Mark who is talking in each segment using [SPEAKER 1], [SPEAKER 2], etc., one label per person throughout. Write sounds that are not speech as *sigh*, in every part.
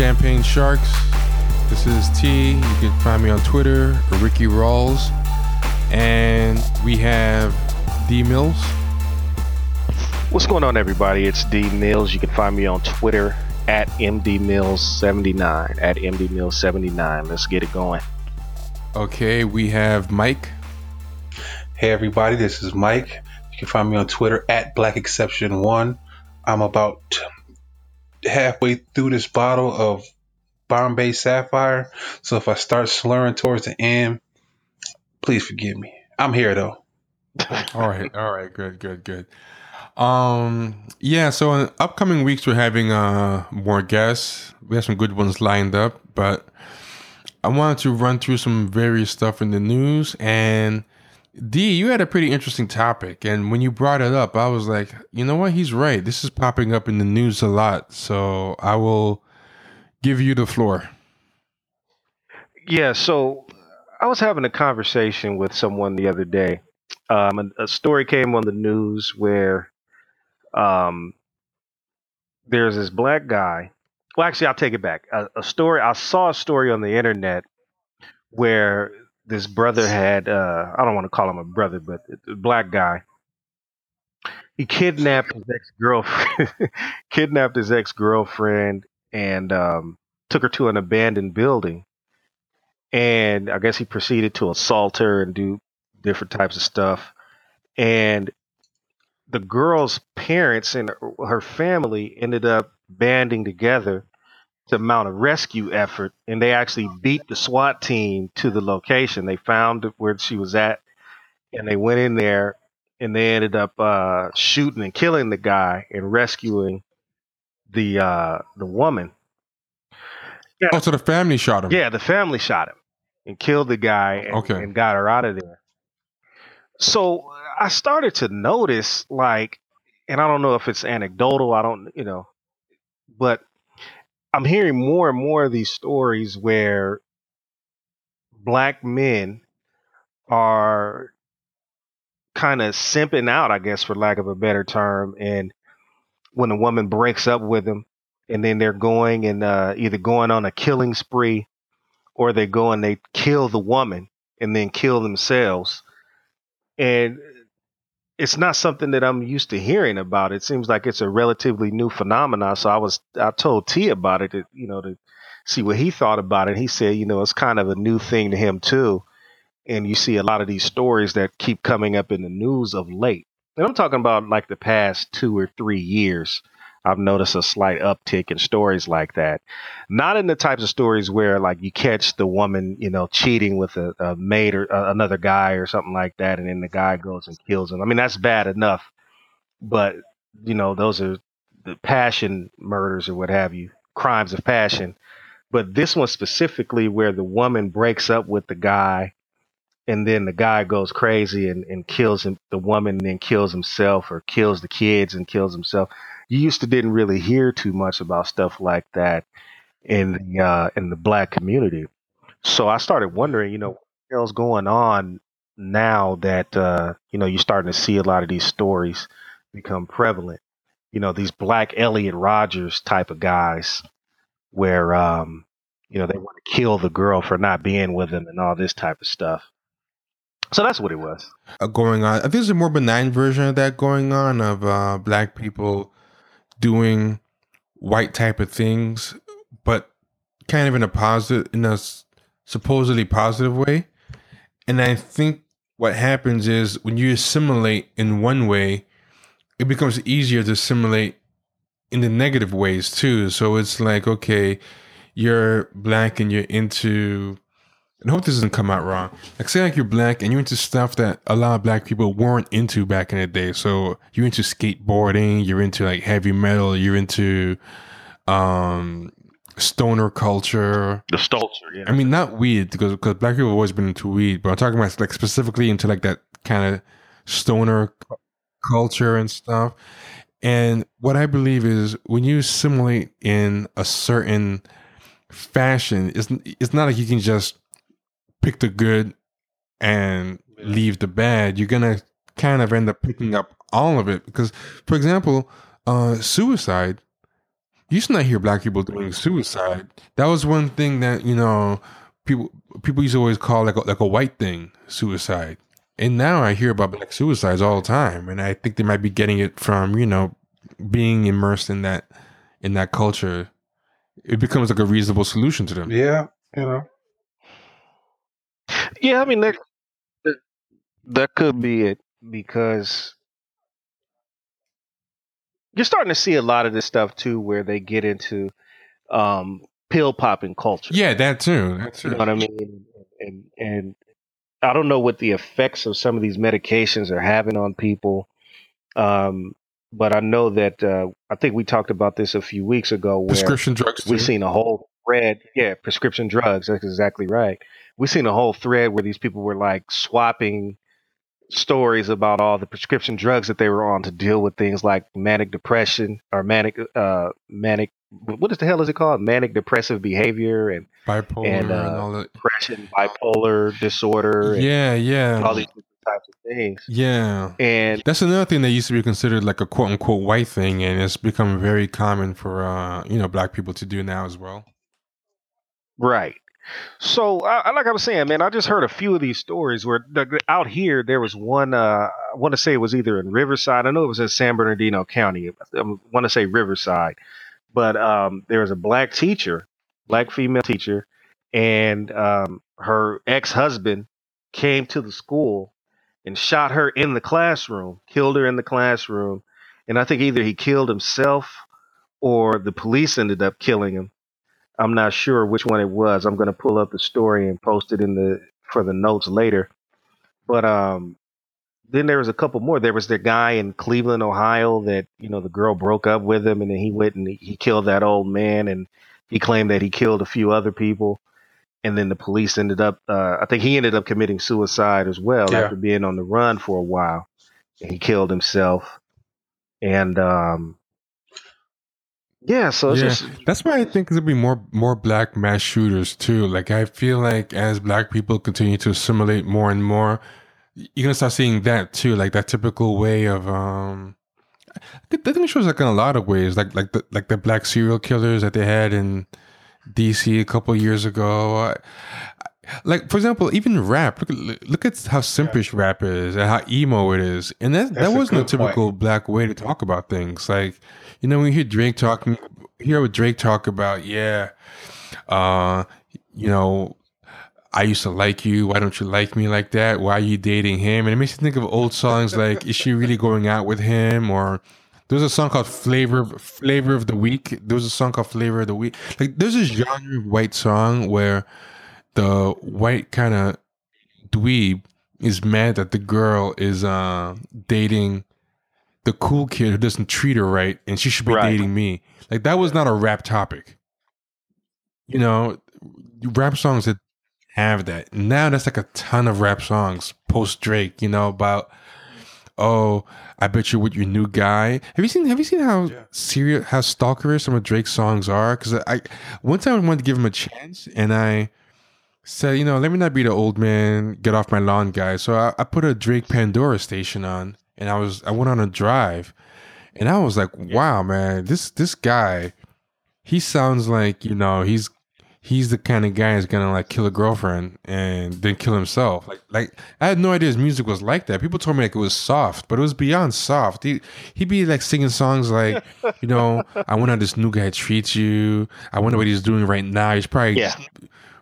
[SPEAKER 1] everyone. Champagne Sharks. This is T. You can find me on Twitter, Ricky Rawls. And we have D Mills.
[SPEAKER 2] What's going on, everybody? It's D Mills. You can find me on Twitter at MD Mills79. At MD Mills79. Let's get it going.
[SPEAKER 1] Okay, we have Mike.
[SPEAKER 3] Hey, everybody. This is Mike. You can find me on Twitter at Black Exception One. I'm about halfway through this bottle of Bombay Sapphire. So if I start slurring towards the end, please forgive me. I'm here though. *laughs*
[SPEAKER 1] all right, all right, good, good, good. Um, yeah. So in upcoming weeks, we're having uh more guests. We have some good ones lined up, but I wanted to run through some various stuff in the news and D, you had a pretty interesting topic, and when you brought it up, I was like, you know what? He's right. This is popping up in the news a lot, so I will give you the floor.
[SPEAKER 2] Yeah, so I was having a conversation with someone the other day. Um, a, a story came on the news where um, there's this black guy. Well, actually, I'll take it back. A, a story. I saw a story on the internet where this brother had uh, I don't want to call him a brother, but a black guy. He kidnapped his ex girlfriend, *laughs* kidnapped his ex girlfriend, and um, took her to an abandoned building. And I guess he proceeded to assault her and do different types of stuff. And the girl's parents and her family ended up banding together to mount a rescue effort, and they actually beat the SWAT team to the location. They found where she was at, and they went in there, and they ended up uh, shooting and killing the guy and rescuing the uh, the woman.
[SPEAKER 1] Yeah. Oh, so the family shot him.
[SPEAKER 2] Yeah, the family shot him and killed the guy and, okay. and got her out of there. So I started to notice, like, and I don't know if it's anecdotal. I don't, you know, but I'm hearing more and more of these stories where black men are kind of simping out, I guess, for lack of a better term. And when a woman breaks up with them, and then they're going and uh, either going on a killing spree, or they go and they kill the woman and then kill themselves. And it's not something that I'm used to hearing about. It seems like it's a relatively new phenomenon. So I was I told T about it, to, you know, to see what he thought about it. He said, you know, it's kind of a new thing to him too. And you see a lot of these stories that keep coming up in the news of late. And I'm talking about like the past two or three years I've noticed a slight uptick in stories like that. Not in the types of stories where like you catch the woman, you know, cheating with a, a mate or uh, another guy or something like that, and then the guy goes and kills him. I mean, that's bad enough, but you know, those are the passion murders or what have you, crimes of passion. But this one specifically, where the woman breaks up with the guy, and then the guy goes crazy and, and kills him, the woman, and then kills himself or kills the kids and kills himself you used to didn't really hear too much about stuff like that in the uh, in the black community. So I started wondering, you know, what hell's going on now that uh, you know you're starting to see a lot of these stories become prevalent. You know, these black Elliot Rodgers type of guys, where um, you know they want to kill the girl for not being with them and all this type of stuff. So that's what it was.
[SPEAKER 1] Uh, going on, I think there's a more benign version of that going on of uh, black people doing white type of things, but kind of in a positive, in a supposedly positive way. And I think what happens is when you assimilate in one way, it becomes easier to assimilate in the negative ways too. So it's like, okay, you're black and you're into and I hope this doesn't come out wrong. Like say like you're black and you're into stuff that a lot of black people weren't into back in the day. So you're into skateboarding, you're into like heavy metal, you're into um stoner culture.
[SPEAKER 2] The stolzer, yeah.
[SPEAKER 1] I mean not weed because because black people have always been into weed, but I'm talking about like specifically into like that kind of stoner culture and stuff. And what I believe is when you assimilate in a certain fashion, it's it's not like you can just pick the good and leave the bad, you're gonna kind of end up picking up all of it. Because, for example, uh, suicide you used to not hear black people doing suicide. That was one thing that you know people people used to always call like a, like a white thing, suicide. And now I hear about black suicides all the time, and I think they might be getting it from you know being immersed in that in that culture. It becomes like a reasonable solution to them.
[SPEAKER 3] Yeah, you know.
[SPEAKER 2] Yeah, I mean that that could be it because you're starting to see a lot of this stuff too, where they get into um, pill popping culture.
[SPEAKER 1] Yeah, that too. That
[SPEAKER 2] too. You know what I mean? And and I don't know what the effects of some of these medications are having on people. Um, but I know that uh, I think we talked about this a few weeks ago. Where
[SPEAKER 1] prescription drugs.
[SPEAKER 2] We've seen a whole thread. Yeah, prescription drugs. That's exactly right. We've seen a whole thread where these people were like swapping stories about all the prescription drugs that they were on to deal with things like manic depression or manic uh manic what is the hell is it called? Manic depressive behavior and
[SPEAKER 1] bipolar and, uh, and all that.
[SPEAKER 2] depression bipolar disorder
[SPEAKER 1] yeah yeah.
[SPEAKER 2] all these types of things.
[SPEAKER 1] Yeah.
[SPEAKER 2] And
[SPEAKER 1] that's another thing that used to be considered like a quote unquote white thing and it's become very common for uh you know black people to do now as well.
[SPEAKER 2] Right so, I, like I was saying, man, I just heard a few of these stories where out here there was one. Uh, I want to say it was either in Riverside. I know it was in San Bernardino County. I want to say Riverside, but um, there was a black teacher, black female teacher, and um, her ex husband came to the school and shot her in the classroom, killed her in the classroom, and I think either he killed himself or the police ended up killing him I'm not sure which one it was. I'm going to pull up the story and post it in the for the notes later. But um, then there was a couple more. There was the guy in Cleveland, Ohio, that you know the girl broke up with him, and then he went and he, killed that old man, and he claimed that he killed a few other people. And then the police ended up, uh, I think he ended up committing suicide as well yeah. after being on the run for a while. And he killed himself. And um, yeah, so yeah, just,
[SPEAKER 1] that's why I think there'll be more more black mass shooters too. Like I feel like as black people continue to assimilate more and more, you're gonna start seeing that too. Like that typical way of um, that think shows like in a lot of ways, like like the like the black serial killers that they had in DC a couple years ago. like for example, even rap. Look at look at how simpish yeah. rap is and how emo it is, and that That's that wasn't a, a typical point. black way to talk about things. Like you know, when you hear Drake talking, hear what Drake talk about, yeah, uh, you know, I used to like you. Why don't you like me like that? Why are you dating him? And it makes you think of old songs like, is she really going out with him? Or there's a song called Flavor Flavor of the Week. There was a song called Flavor of the Week. Like there's a genre white song where the white kind of dweeb is mad that the girl is uh, dating the cool kid who doesn't treat her right and she should be right. dating me. Like that was not a rap topic. You know, rap songs that have that. Now that's like a ton of rap songs post Drake, you know, about oh, I bet you're with your new guy. Have you seen have you seen how yeah. serious how stalkerish some of Drake's songs are? Because I one time I wanted to give him a chance and I said, you know, let me not be the old man, get off my lawn guy. So I, I put a Drake Pandora station on and I was I went on a drive, and I was like, wow, man, this this guy, he sounds like you know he's he's the kind of guy who's gonna like kill a girlfriend and then kill himself. Like like I had no idea his music was like that. People told me like it was soft, but it was beyond soft. He he'd be like singing songs like, you know, I wonder how this new guy treats you. I wonder what he's doing right now. He's probably yeah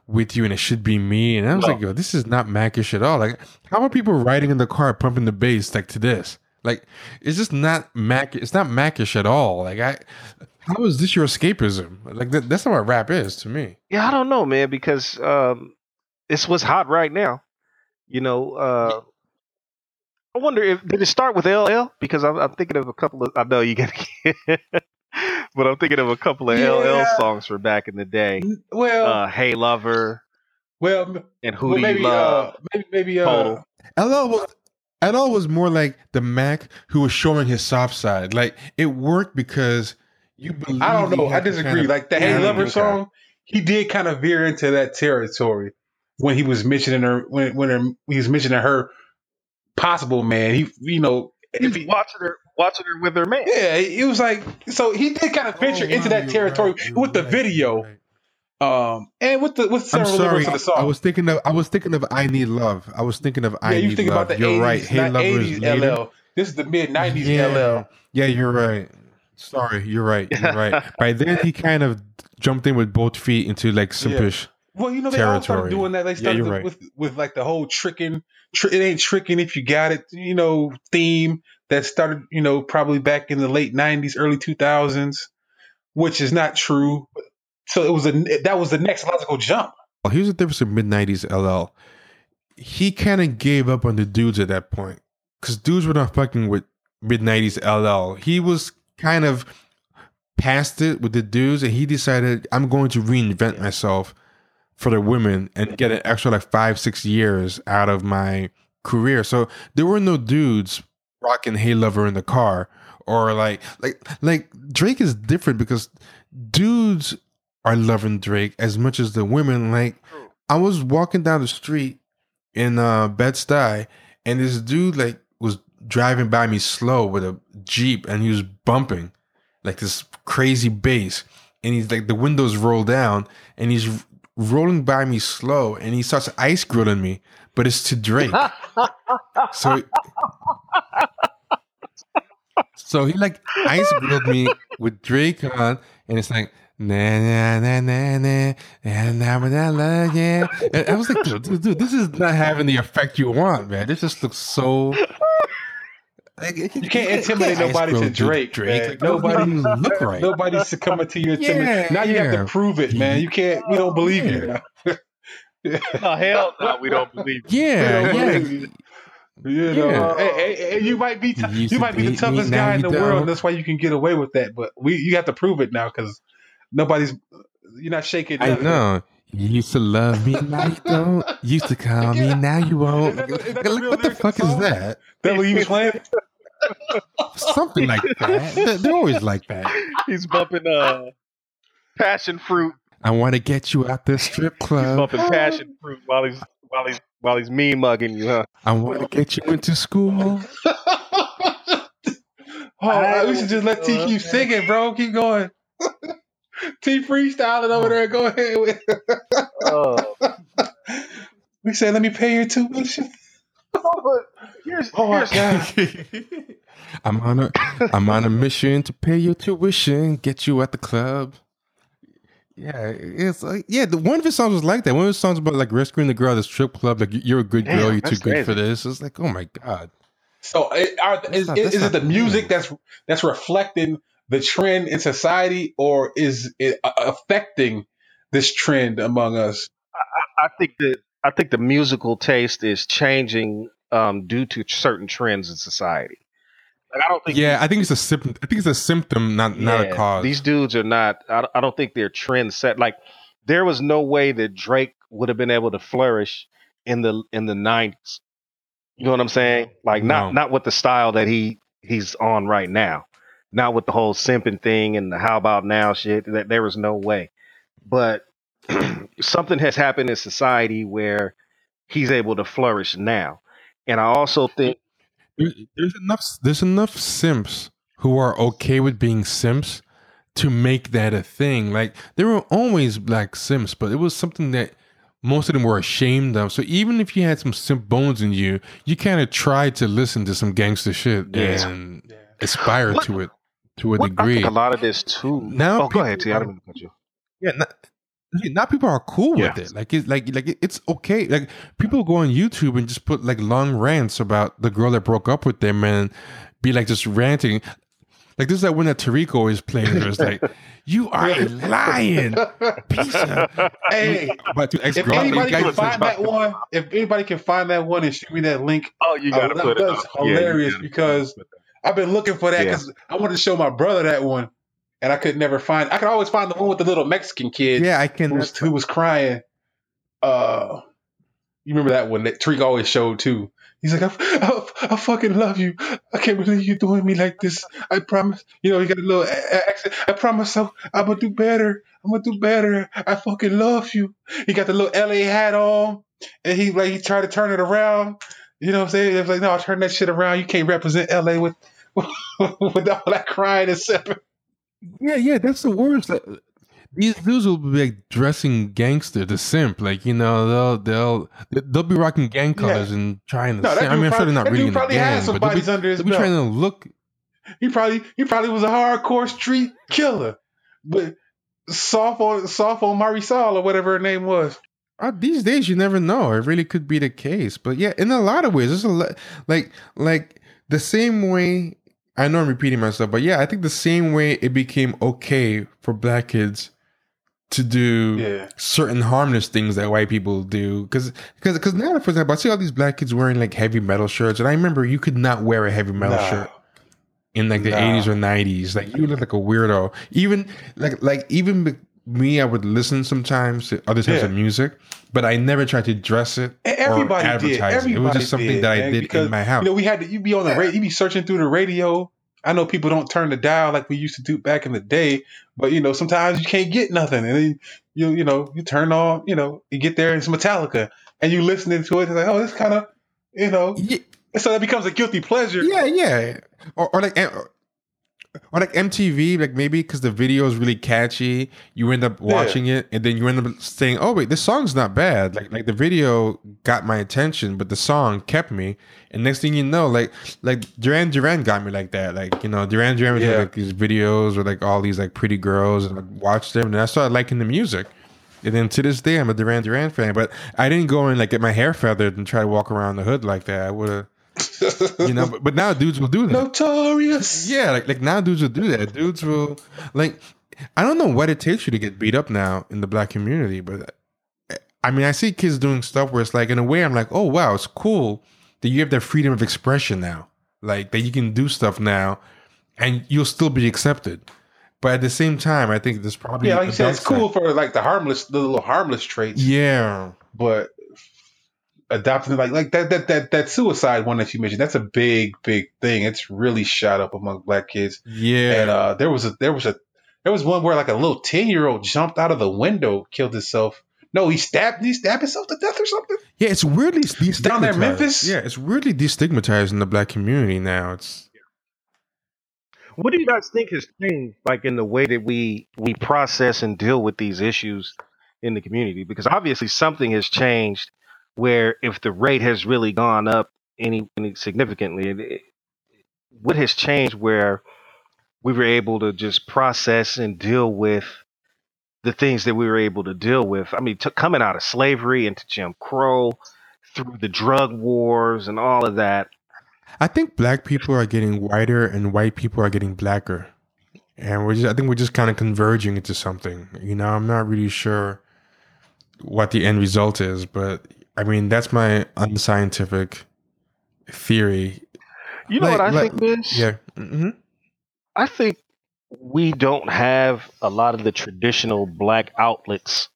[SPEAKER 1] with you and it should be me. And I was no. like, yo, this is not Mackish at all. Like, how are people riding in the car pumping the bass like to this? Like, it's just not Mac. It's not Mackish at all. Like, I, how is this your escapism? Like, that, that's not what rap is to me.
[SPEAKER 2] Yeah, I don't know, man, because um, it's what's hot right now. You know, uh, I wonder if did it start with LL? Because I'm, I'm thinking of a couple of. I know you get *laughs* *laughs* but I'm thinking of a couple of yeah. LL songs from back in the day.
[SPEAKER 3] Well,
[SPEAKER 2] uh, "Hey Lover."
[SPEAKER 3] Well,
[SPEAKER 2] and who well, do maybe, you love?
[SPEAKER 3] Uh, maybe, maybe uh,
[SPEAKER 1] LL was LL was more like the Mac who was showing his soft side. Like it worked because you believe.
[SPEAKER 3] I don't know. I disagree. Kind of like the "Hey Lover" song, he did kind of veer into that territory when he was mentioning her when when he was mentioning her possible man. He you know if
[SPEAKER 2] he was watching her watching her with her man.
[SPEAKER 3] Yeah, it was like so he did kind of venture oh, into that territory right, with the right, video. Right. Um, and with the with
[SPEAKER 1] several lyrics of the song. I was thinking of I was thinking of I Need Love. I was thinking of I yeah, Need Love. About the you're 80s, right. Hey Lovers 80s
[SPEAKER 3] LL. This is the mid nineties
[SPEAKER 1] yeah.
[SPEAKER 3] LL.
[SPEAKER 1] Yeah, you're right. Sorry, you're right. You're right. *laughs* By then he kind of jumped in with both feet into like simpish. Yeah.
[SPEAKER 3] Well, you know they territory. all started doing that. They started yeah, right. with with like the whole tricking. Tr- it ain't tricking if you got it. You know theme that started. You know probably back in the late '90s, early 2000s, which is not true. So it was a that was the next logical jump.
[SPEAKER 1] Well, here's the difference in mid '90s LL. He kind of gave up on the dudes at that point because dudes were not fucking with mid '90s LL. He was kind of past it with the dudes, and he decided I'm going to reinvent myself for the women and get an extra like five six years out of my career. So there were no dudes rocking "Hey Lover" in the car or like like like Drake is different because dudes are loving Drake as much as the women. Like I was walking down the street in uh Bed Stuy and this dude like was driving by me slow with a Jeep and he was bumping like this crazy bass. And he's like the windows roll down and he's rolling by me slow and he starts ice grilling me, but it's to Drake. *laughs* so so he like ice grilled me with Drake on, and it's like na na na na na na na na na yeah. And I was like, dude, dude, dude, this is not having the effect you want, man. This just looks so. *laughs*
[SPEAKER 3] Like, you can't intimidate can't nobody to Drake. Drake. Like, nobody look right. Nobody's succumbing to your intimidation. Yeah, now you yeah. have to prove it, man. You can't. We don't believe yeah.
[SPEAKER 2] you. *laughs* no hell, no, we don't believe.
[SPEAKER 1] You. Yeah, don't yeah. Believe
[SPEAKER 3] you know, yeah. hey, hey, hey, you might be t- you, you might be the toughest guy in the don't. world. That's why you can get away with that. But we you have to prove it now because nobody's you're not shaking.
[SPEAKER 1] I know. You used to love me, now you *laughs* don't. Used to call me, now you won't. Is that, is that what the fuck is that?
[SPEAKER 3] That what he was playing?
[SPEAKER 1] Something like that. They're always like that.
[SPEAKER 2] He's bumping uh, passion fruit.
[SPEAKER 1] I want to get you out this strip club.
[SPEAKER 2] He's bumping passion fruit while he's while he's while he's mean mugging you, huh?
[SPEAKER 1] I want to get you into school. *laughs*
[SPEAKER 3] oh, we should just let T keep singing, bro. Keep going. T freestyling over oh. there. Go ahead with. oh. *laughs* We said, let me pay your tuition. Oh, *laughs* but
[SPEAKER 1] here's, oh my god. I'm on a I'm on a mission to pay your tuition, get you at the club. Yeah, it's like yeah. The, one of his songs was like that. One of his songs about like rescuing the girl at the strip club. Like you're a good girl, you're too good for this. It's like oh my god.
[SPEAKER 3] So uh, are, is, not, is, is it the music that's that's reflecting the trend in society, or is it uh, affecting this trend among us?
[SPEAKER 2] I, I think that I think the musical taste is changing um, due to certain trends in society.
[SPEAKER 1] Like, I don't think. Yeah, I think it's a symptom. I think it's a symptom, not yeah, not a cause.
[SPEAKER 2] These dudes are not. I, I don't think they're trend set. Like there was no way that Drake would have been able to flourish in the in the nineties. You know what I'm saying? Like not no. not with the style that he he's on right now not with the whole simping thing and the how about now shit. That there was no way. But *clears throat* something has happened in society where he's able to flourish now. And I also think
[SPEAKER 1] there's enough there's enough simps who are okay with being simps to make that a thing. Like there were always black simps, but it was something that most of them were ashamed of. So even if you had some simp bones in you, you kind of tried to listen to some gangster shit yeah. and yeah. aspire what, to it to a well, degree.
[SPEAKER 2] a lot of this too. Now, oh, go ahead, T. I didn't cut you.
[SPEAKER 1] Yeah, not, not people are cool yeah. with it. Like it's like like it's okay. Like people go on YouTube and just put like long rants about the girl that broke up with them and be like just ranting. Like this is that one that Tariq is playing. It's like *laughs* you are a lion, piece of
[SPEAKER 3] hey. But if anybody can find that one, if anybody can find that one and shoot me that link,
[SPEAKER 2] oh, you gotta uh, put
[SPEAKER 3] it. That's hilarious yeah, because I've been looking for that because yeah. I wanted to show my brother that one, and I could never find. I could always find the one with the little Mexican kid.
[SPEAKER 1] Yeah, I can.
[SPEAKER 3] Who was, who was crying. Uh, you remember that one that Tariq always showed too. He's like, I, I, I, fucking love you. I can't believe you're doing me like this. I promise. You know, he got a little accent. I promise I'm, I'm gonna do better. I'm gonna do better. I fucking love you. He got the little LA hat on, and he like he tried to turn it around. You know what I'm saying? It's like, no, I'll turn that shit around. You can't represent LA with *laughs* with all that crying and sipping.
[SPEAKER 1] Yeah, yeah, that's the worst. These dudes will be like dressing gangster the simp, like you know they'll they'll they'll be rocking gang colors yeah. and trying to. No. I mean, I'm sure they're not really in the gang, but they'll be, under his they'll be trying to look.
[SPEAKER 3] He probably he probably was a hardcore street killer, but soft on soft on Marisol or whatever her name was.
[SPEAKER 1] Uh, these days, you never know. It really could be the case, but yeah, in a lot of ways, it's a lot like like the same way. I know I'm repeating myself, but yeah, I think the same way it became okay for black kids to do yeah. certain harmless things that white people do. Because because because now, for example, I see all these black kids wearing like heavy metal shirts, and I remember you could not wear a heavy metal nah. shirt in like the nah. 80s or 90s. Like you look like a weirdo. Even like like even me, I would listen sometimes to other types yeah. of music, but I never tried to dress it. Everybody or advertise did. Everybody it. it was just something did, that I did because, in my house.
[SPEAKER 3] You know, we had to. you'd be on the radio. you'd be searching through the radio. I know people don't turn the dial like we used to do back in the day, but you know sometimes you can't get nothing, and then you you know you turn on. You know you get there and it's Metallica, and you listening to it. It's like oh, this kind of you know. Yeah. So that becomes a guilty pleasure.
[SPEAKER 1] Yeah, yeah. Or, or like or like MTV, like maybe because the video is really catchy, you end up watching yeah. it, and then you end up saying, "Oh wait, this song's not bad." Like like the video got my attention, but the song kept me. And next thing you know, like like Duran Duran got me like that. Like you know, Duran Duran yeah. like these videos with like all these like pretty girls, and I watched them, and I started liking the music. And then to this day, I'm a Duran Duran fan, but I didn't go and like get my hair feathered and try to walk around the hood like that. I would have you know, but, but now dudes will do that.
[SPEAKER 3] Notorious.
[SPEAKER 1] Yeah, like like now dudes will do that. Dudes will like I don't know what it takes you to get beat up now in the black community, but I mean I see kids doing stuff where it's like in a way I'm like, oh wow, it's cool that you have that freedom of expression now. Like that you can do stuff now and you'll still be accepted. But at the same time, I think there's probably
[SPEAKER 3] yeah, like you said, it's cool for like the harmless, the little harmless traits.
[SPEAKER 1] Yeah,
[SPEAKER 3] but adopting like like that that that that suicide one that you mentioned that's a big big thing. It's really shot up among black kids.
[SPEAKER 1] Yeah.
[SPEAKER 3] And uh there was a there was a there was one where like a little 10 year old jumped out of the window killed himself. No he stabbed he stabbed himself to death or something?
[SPEAKER 1] Yeah it's weirdly destigmatized down there memphis? Yeah it's weirdly destigmatized in the black community now. It's
[SPEAKER 2] what do you guys think has changed like in the way that we we process and deal with these issues in the community? Because obviously something has changed where if the rate has really gone up any, any significantly, it, what has changed where we were able to just process and deal with the things that we were able to deal with. I mean, coming out of slavery into Jim Crow, through the drug wars and all of that.
[SPEAKER 1] I think black people are getting whiter and white people are getting blacker. And we're just, I think we're just kind of converging into something. You know, I'm not really sure what the end result is, but I mean, that's my unscientific theory.
[SPEAKER 2] You know like, what I like, think, Vince?
[SPEAKER 1] Yeah. Mm-hmm.
[SPEAKER 2] I think we don't have a lot of the traditional black outlets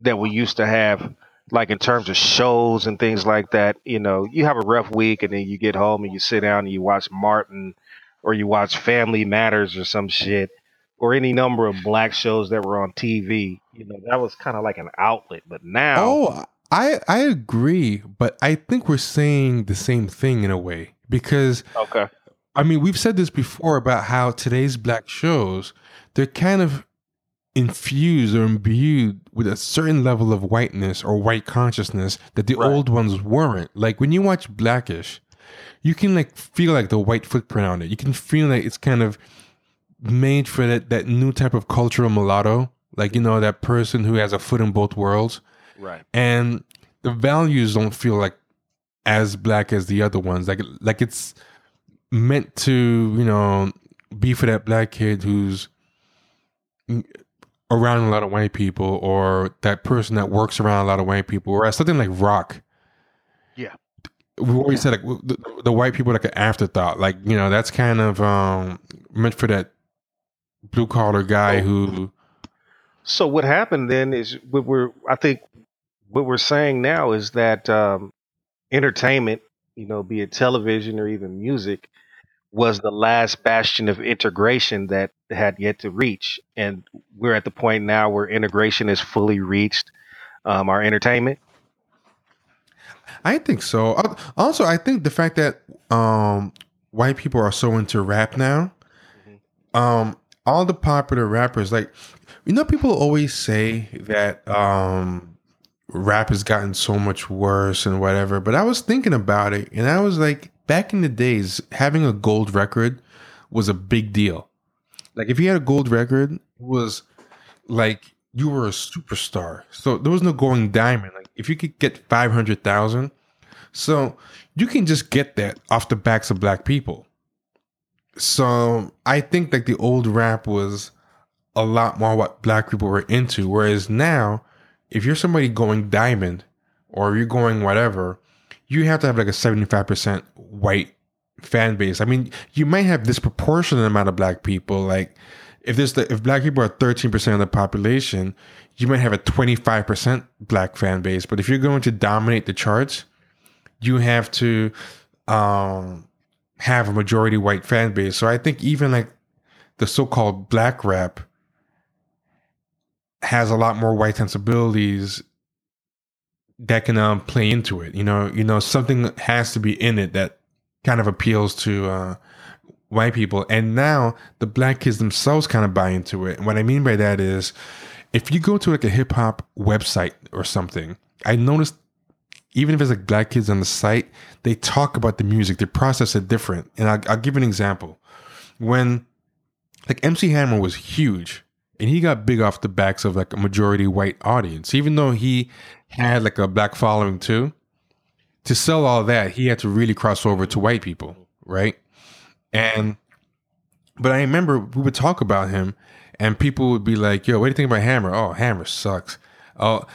[SPEAKER 2] that we used to have, like in terms of shows and things like that. You know, you have a rough week and then you get home and you sit down and you watch Martin or you watch Family Matters or some shit or any number of black shows that were on TV. You know, that was kind of like an outlet. But now.
[SPEAKER 1] Oh, I I agree, but I think we're saying the same thing in a way because
[SPEAKER 2] okay.
[SPEAKER 1] I mean, we've said this before about how today's black shows they're kind of infused or imbued with a certain level of whiteness or white consciousness that the right. old ones weren't. Like when you watch Blackish, you can like feel like the white footprint on it. You can feel like it's kind of made for that that new type of cultural mulatto, like you know that person who has a foot in both worlds.
[SPEAKER 2] Right.
[SPEAKER 1] And the values don't feel like as black as the other ones. Like like it's meant to, you know, be for that black kid who's around a lot of white people or that person that works around a lot of white people or something like rock.
[SPEAKER 2] Yeah.
[SPEAKER 1] We always said like the, the, white people like an afterthought. Like, you know, that's kind of um meant for that blue collar guy who
[SPEAKER 2] so what happened then is we were I think what we're saying now is that um, entertainment, you know, be it television or even music, was the last bastion of integration that had yet to reach. And we're at the point now where integration is fully reached um, our entertainment.
[SPEAKER 1] I think so. Also, I think the fact that um, white people are so into rap now. Mm-hmm. Um, all the popular rappers, like you know, people always say that um, rap has gotten so much worse and whatever. But I was thinking about it, and I was like, back in the days, having a gold record was a big deal. Like if you had a gold record, it was like you were a superstar. So there was no going diamond. Like if you could get five hundred thousand, so you can just get that off the backs of black people. So I think like the old rap was a lot more what black people were into, whereas now, if you're somebody going diamond or you're going whatever, you have to have like a seventy five percent white fan base. I mean, you might have disproportionate amount of black people. Like if there's the, if black people are thirteen percent of the population, you might have a twenty five percent black fan base. But if you're going to dominate the charts, you have to um, have a majority white fan base. So I think even like the so-called black rap has a lot more white sensibilities that can um, play into it. You know, you know, something has to be in it that kind of appeals to uh, white people. And now the black kids themselves kind of buy into it. And what I mean by that is, if you go to like a hip hop website or something, I noticed even if it's like black kids on the site, they talk about the music, they process it different. And I'll, I'll give an example. When like MC Hammer was huge, and he got big off the backs of like a majority white audience, even though he had like a black following too. To sell all that, he had to really cross over to white people, right? And but I remember we would talk about him, and people would be like, "Yo, what do you think about Hammer? Oh, Hammer sucks." Oh,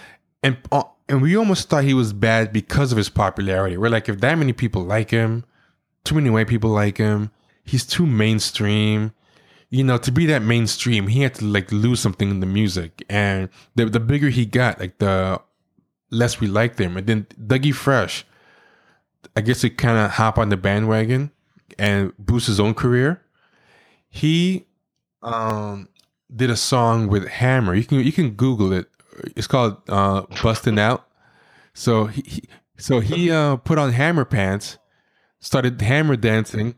[SPEAKER 1] and uh, and we almost thought he was bad because of his popularity. We're like, if that many people like him, too many white people like him, he's too mainstream. You know, to be that mainstream, he had to like lose something in the music. And the the bigger he got, like the less we liked him. And then Dougie Fresh, I guess he kind of hop on the bandwagon and boost his own career. He um did a song with Hammer. You can you can Google it it's called uh, busting out. So he, he so he uh, put on hammer pants, started hammer dancing,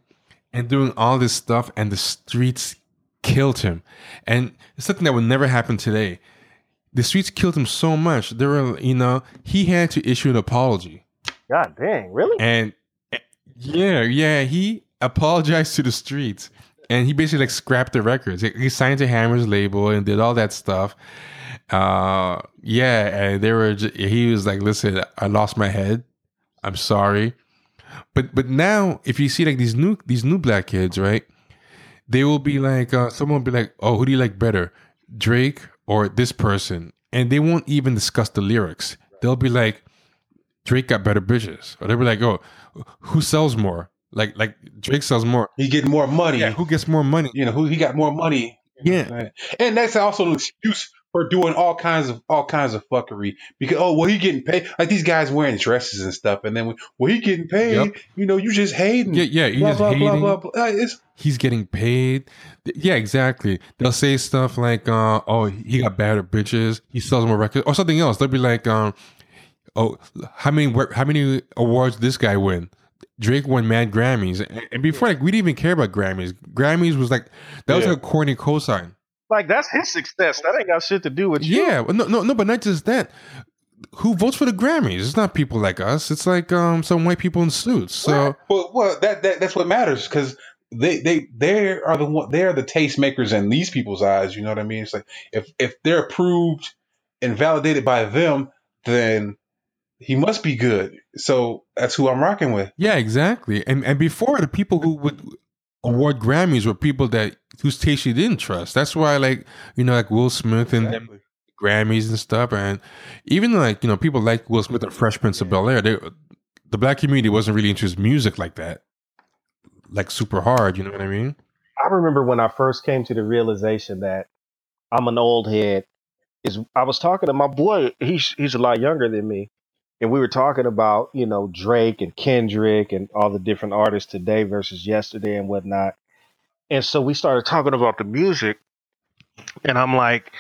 [SPEAKER 1] and doing all this stuff, and the streets killed him. And it's something that would never happen today. The streets killed him so much. There were, you know, he had to issue an apology.
[SPEAKER 2] God dang, really?
[SPEAKER 1] And yeah, yeah, he apologized to the streets, and he basically like scrapped the records. He signed to Hammer's label and did all that stuff uh yeah and they were just, he was like listen i lost my head i'm sorry but but now if you see like these new these new black kids right they will be like uh someone will be like oh who do you like better drake or this person? And they won't even discuss the lyrics. They'll be like drake got better bitches. Or they'll be like oh who sells more? Like like drake sells more.
[SPEAKER 3] He get more money.
[SPEAKER 1] Yeah who gets more money?
[SPEAKER 3] You know who he got more money.
[SPEAKER 1] Yeah.
[SPEAKER 3] And that's also an excuse for doing all kinds of all kinds of fuckery because oh well he getting paid like these guys wearing dresses and stuff and then well he getting paid yep. you know you just hating
[SPEAKER 1] yeah yeah he's blah, blah, hating. Blah, blah, blah. It's, he's getting paid yeah exactly they'll say stuff like uh, oh he got better bitches he sells more records or something else they'll be like um oh how many how many awards this guy win Drake won mad Grammys, and before like we didn't even care about Grammys. Grammys was like that was yeah. like a corny cosign.
[SPEAKER 2] Like that's his success. That ain't got shit to do with you.
[SPEAKER 1] Yeah, no, no, no, but not just that. Who votes for the Grammys? It's not people like us. It's like um some white people in suits. So
[SPEAKER 3] well, well that, that that's what matters because they they they are the one they are the tastemakers in these people's eyes. You know what I mean? It's like if if they're approved and validated by them, then he must be good. So that's who I'm rocking with.
[SPEAKER 1] Yeah, exactly. And and before the people who would award Grammys were people that whose taste you didn't trust. That's why, like you know, like Will Smith and exactly. Grammys and stuff, and even like you know, people like Will Smith and Fresh Prince of Bel Air. The black community wasn't really into his music like that, like super hard. You know what I mean?
[SPEAKER 2] I remember when I first came to the realization that I'm an old head. Is I was talking to my boy. He's he's a lot younger than me, and we were talking about you know Drake and Kendrick and all the different artists today versus yesterday and whatnot. And so we started talking about the music, and I'm like,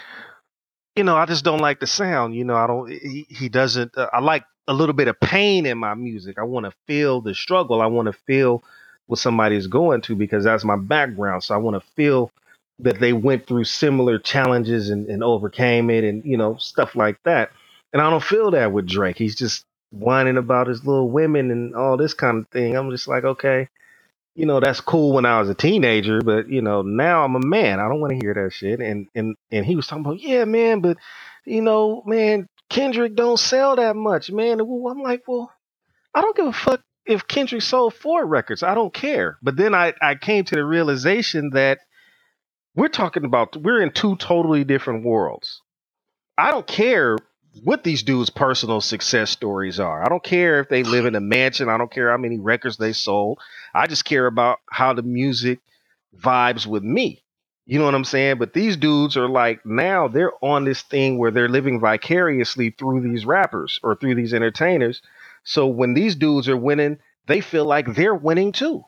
[SPEAKER 2] you know, I just don't like the sound. You know, I don't. He, he doesn't. Uh, I like a little bit of pain in my music. I want to feel the struggle. I want to feel what somebody's going to because that's my background. So I want to feel that they went through similar challenges and, and overcame it and, you know, stuff like that. And I don't feel that with Drake. He's just whining about his little women and all this kind of thing. I'm just like, okay, you know, that's cool when I was a teenager, but you know, now I'm a man. I don't want to hear that shit. And and and he was talking about, yeah, man, but you know, man, Kendrick don't sell that much, man. I'm like, well, I don't give a fuck if Kendrick sold four records. I don't care. But then I, I came to the realization that we're talking about we're in two totally different worlds. I don't care what these dudes' personal success stories are. I don't care if they live in a mansion. I don't care how many records they sold. I just care about how the music vibes with me. You know what I'm saying? But these dudes are like now they're on this thing where they're living vicariously through these rappers or through these entertainers. So when these dudes are winning, they feel like they're winning too.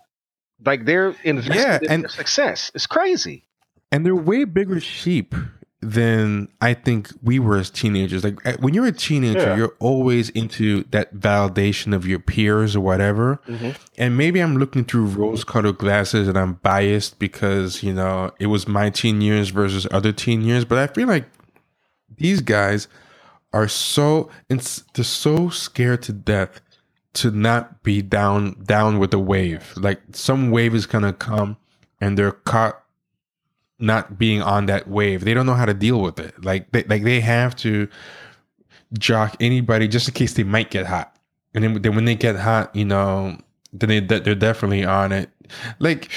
[SPEAKER 2] Like they're invested yeah, in and, success. It's crazy.
[SPEAKER 1] And they're way bigger sheep than I think we were as teenagers. Like eh, when you're a teenager, yeah. you're always into that validation of your peers or whatever. Mm-hmm. And maybe I'm looking through rose colored glasses and I'm biased because, you know, it was my teen years versus other teen years. But I feel like these guys are so, they're so scared to death to not be down, down with the wave. Like some wave is going to come and they're caught not being on that wave. They don't know how to deal with it. Like they, like they have to jock anybody just in case they might get hot. And then, then when they get hot, you know, then they they're definitely on it. Like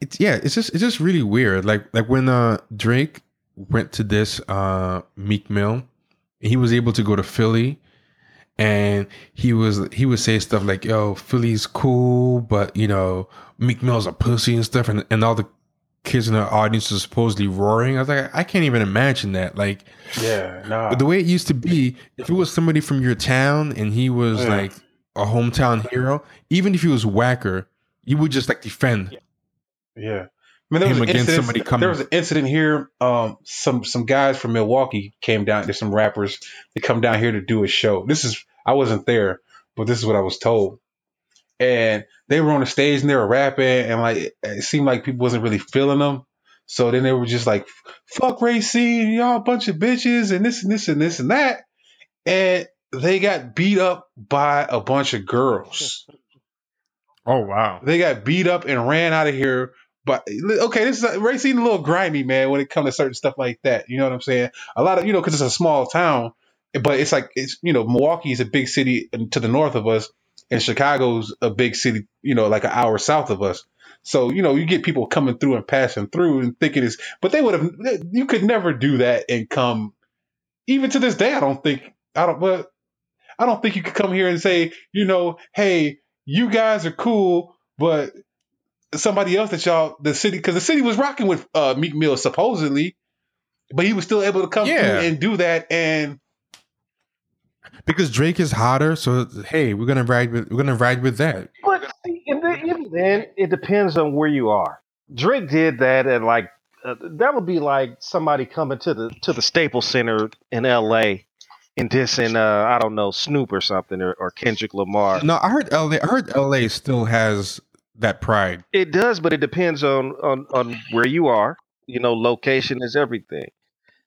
[SPEAKER 1] it's yeah, it's just it's just really weird. Like like when uh Drake went to this uh Meek Mill, he was able to go to Philly and he was he would say stuff like, "Yo, Philly's cool, but you know, Meek Mill's a pussy and stuff," and and all the kids in the audience are supposedly roaring. I was like, I can't even imagine that. Like,
[SPEAKER 3] yeah, nah.
[SPEAKER 1] the way it used to be, if it was somebody from your town and he was yeah. like a hometown hero, even if he was whacker, you would just like defend.
[SPEAKER 3] Yeah. I mean, there was, against somebody coming. there was an incident here. Um, some some guys from Milwaukee came down. There's some rappers. They come down here to do a show. This is I wasn't there, but this is what I was told and they were on the stage and they were rapping and like it seemed like people wasn't really feeling them. So then they were just like, "Fuck Racine, y'all a bunch of bitches," and this and this and this and that, and they got beat up by a bunch of girls. *laughs*
[SPEAKER 1] Oh wow!
[SPEAKER 3] They got beat up and ran out of here. But okay, this is uh, Racine a little grimy, man, when it comes to certain stuff like that. You know what I'm saying? A lot of you know because it's a small town, but it's like it's you know Milwaukee is a big city to the north of us and Chicago's a big city, you know, like an hour south of us. So, you know, you get people coming through and passing through and thinking it's, but they would have, you could never do that and come, even to this day, I don't think, I don't, but I don't think you could come here and say, you know, hey, you guys are cool, but somebody else that y'all, the city, because the city was rocking with uh, Meek Mill supposedly, but he was still able to come yeah. through and do that and
[SPEAKER 1] because Drake is hotter. So hey, we're gonna ride with we're gonna ride with that.
[SPEAKER 2] But see, even then, it depends on where you are. Drake did that at like uh, that would be like somebody coming to the to the Staples Center in L.A. and dissing uh, I don't know Snoop or something or, or Kendrick Lamar.
[SPEAKER 1] No, I heard L.A. I heard L.A. still has that pride.
[SPEAKER 2] It does, but it depends on on on where you are. You know, location is everything.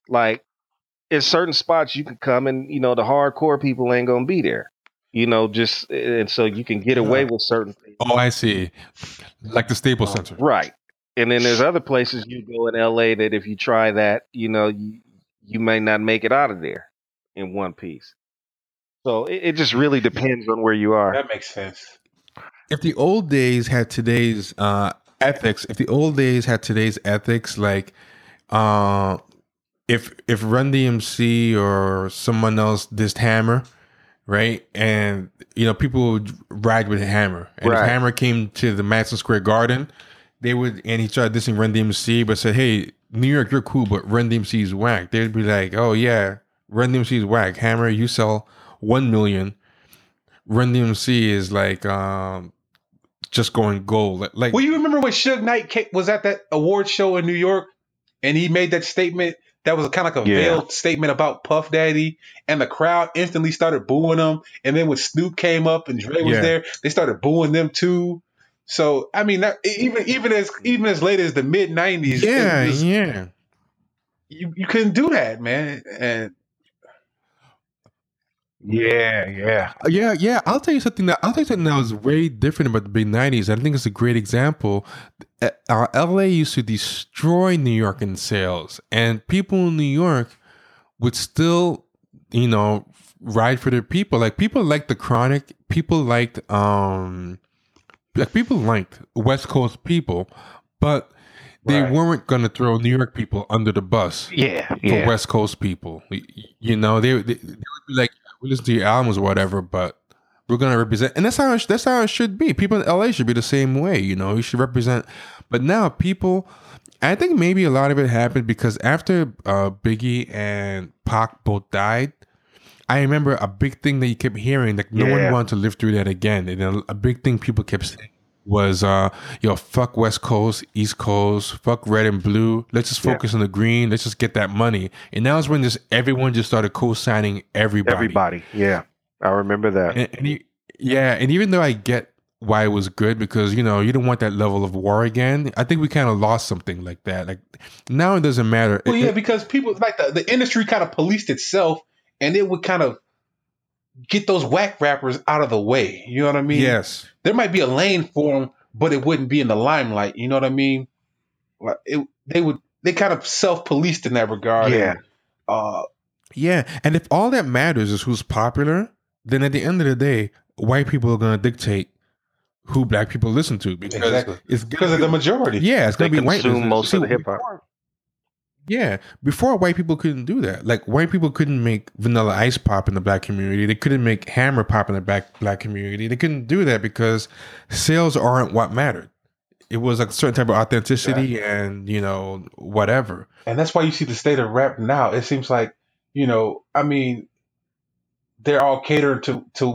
[SPEAKER 2] Like in certain spots you can come and you know the hardcore people ain't gonna be there you know just and so you can get away with certain things.
[SPEAKER 1] Oh i see. Like the staples uh, center.
[SPEAKER 2] right. And then there's other places you go in la that if you try that you know you you may not make it out of there in one piece. So it, it just really depends on where you are.
[SPEAKER 3] That makes sense.
[SPEAKER 1] If the old days had today's uh ethics if the old days had today's ethics like uh if if Run DMC or someone else dissed Hammer, right? And you know, people would ride with Hammer. And right. if Hammer came to the Madison Square Garden, they would and he started dissing Run DMC, but said, Hey, New York, you're cool, but Run DMC is whack. They'd be like, Oh yeah, Run DMC is whack. Hammer, you sell one million. Run DMC is like um just going gold. Like
[SPEAKER 3] Well, you remember when Suge Knight was at that award show in New York and he made that statement that was kind of like a yeah. veiled statement about Puff Daddy, and the crowd instantly started booing him. And then when Snoop came up and Dre was yeah. there, they started booing them too. So I mean, that, even even as even as late as the mid '90s,
[SPEAKER 1] yeah, was, yeah,
[SPEAKER 3] you you couldn't do that, man. And
[SPEAKER 2] yeah, yeah,
[SPEAKER 1] uh, yeah, yeah. I'll tell you something that I'll tell you something that was way different about the big '90s. I think it's a great example. Uh, LA used to destroy New York in sales, and people in New York would still, you know, ride for their people. Like people liked the Chronic. People liked um like people liked West Coast people, but they right. weren't going to throw New York people under the bus.
[SPEAKER 2] Yeah,
[SPEAKER 1] for yeah. West Coast people, you know, they, they, they would be like, "We listen to your albums or whatever," but we're going to represent, and that's how it, that's how it should be. People in LA should be the same way, you know. You should represent, but now people. I think maybe a lot of it happened because after uh, Biggie and Pac both died, I remember a big thing that you kept hearing, like no yeah. one wanted to live through that again. And a, a big thing people kept saying was, uh, yo, fuck West Coast, East Coast, fuck red and blue. Let's just focus yeah. on the green. Let's just get that money. And that was when just everyone just started co-signing everybody.
[SPEAKER 2] Everybody, yeah, I remember that.
[SPEAKER 1] And, and he, yeah, and even though I get why it was good because you know you don't want that level of war again. I think we kind of lost something like that. Like now it doesn't matter.
[SPEAKER 3] Well,
[SPEAKER 1] it,
[SPEAKER 3] yeah, because people like the, the industry kind of policed itself and it would kind of get those whack rappers out of the way. You know what I mean?
[SPEAKER 1] Yes.
[SPEAKER 3] There might be a lane for them, but it wouldn't be in the limelight. You know what I mean? Like it, they would they kind of self policed in that regard.
[SPEAKER 2] Yeah.
[SPEAKER 3] And, uh,
[SPEAKER 1] yeah, and if all that matters is who's popular, then at the end of the day, white people are going to dictate who black people listen to because exactly. it's
[SPEAKER 3] because of the majority.
[SPEAKER 1] Yeah, it's going to be white.
[SPEAKER 2] Consume Most of the hip hop.
[SPEAKER 1] Yeah, before white people couldn't do that. Like white people couldn't make vanilla ice pop in the black community. They couldn't make hammer pop in the black black community. They couldn't do that because sales aren't what mattered. It was a certain type of authenticity and you know whatever.
[SPEAKER 3] And that's why you see the state of rap now. It seems like you know, I mean, they're all catered to to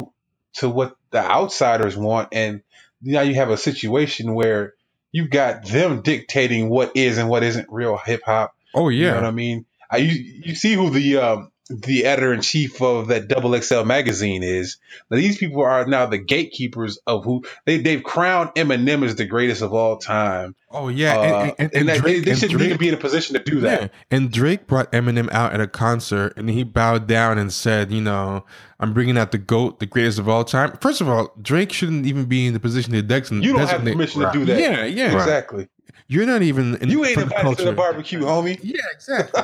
[SPEAKER 3] to what the outsiders want, and now you have a situation where you've got them dictating what is and what isn't real hip hop
[SPEAKER 1] Oh yeah,
[SPEAKER 3] you know what I mean. I you, you see who the um, the editor in chief of that Double XL magazine is. Now, these people are now the gatekeepers of who they they've crowned Eminem as the greatest of all time.
[SPEAKER 1] Oh yeah, uh, and, and, and,
[SPEAKER 3] and Drake, they, they shouldn't even be in a position to do that. Yeah.
[SPEAKER 1] And Drake brought Eminem out at a concert, and he bowed down and said, "You know, I'm bringing out the goat, the greatest of all time." First of all, Drake shouldn't even be in the position to designate.
[SPEAKER 3] You don't have permission right. to do that.
[SPEAKER 1] Yeah, yeah,
[SPEAKER 3] exactly.
[SPEAKER 1] You're not even.
[SPEAKER 3] In, you ain't invited culture. to the barbecue, homie.
[SPEAKER 1] Yeah, exactly.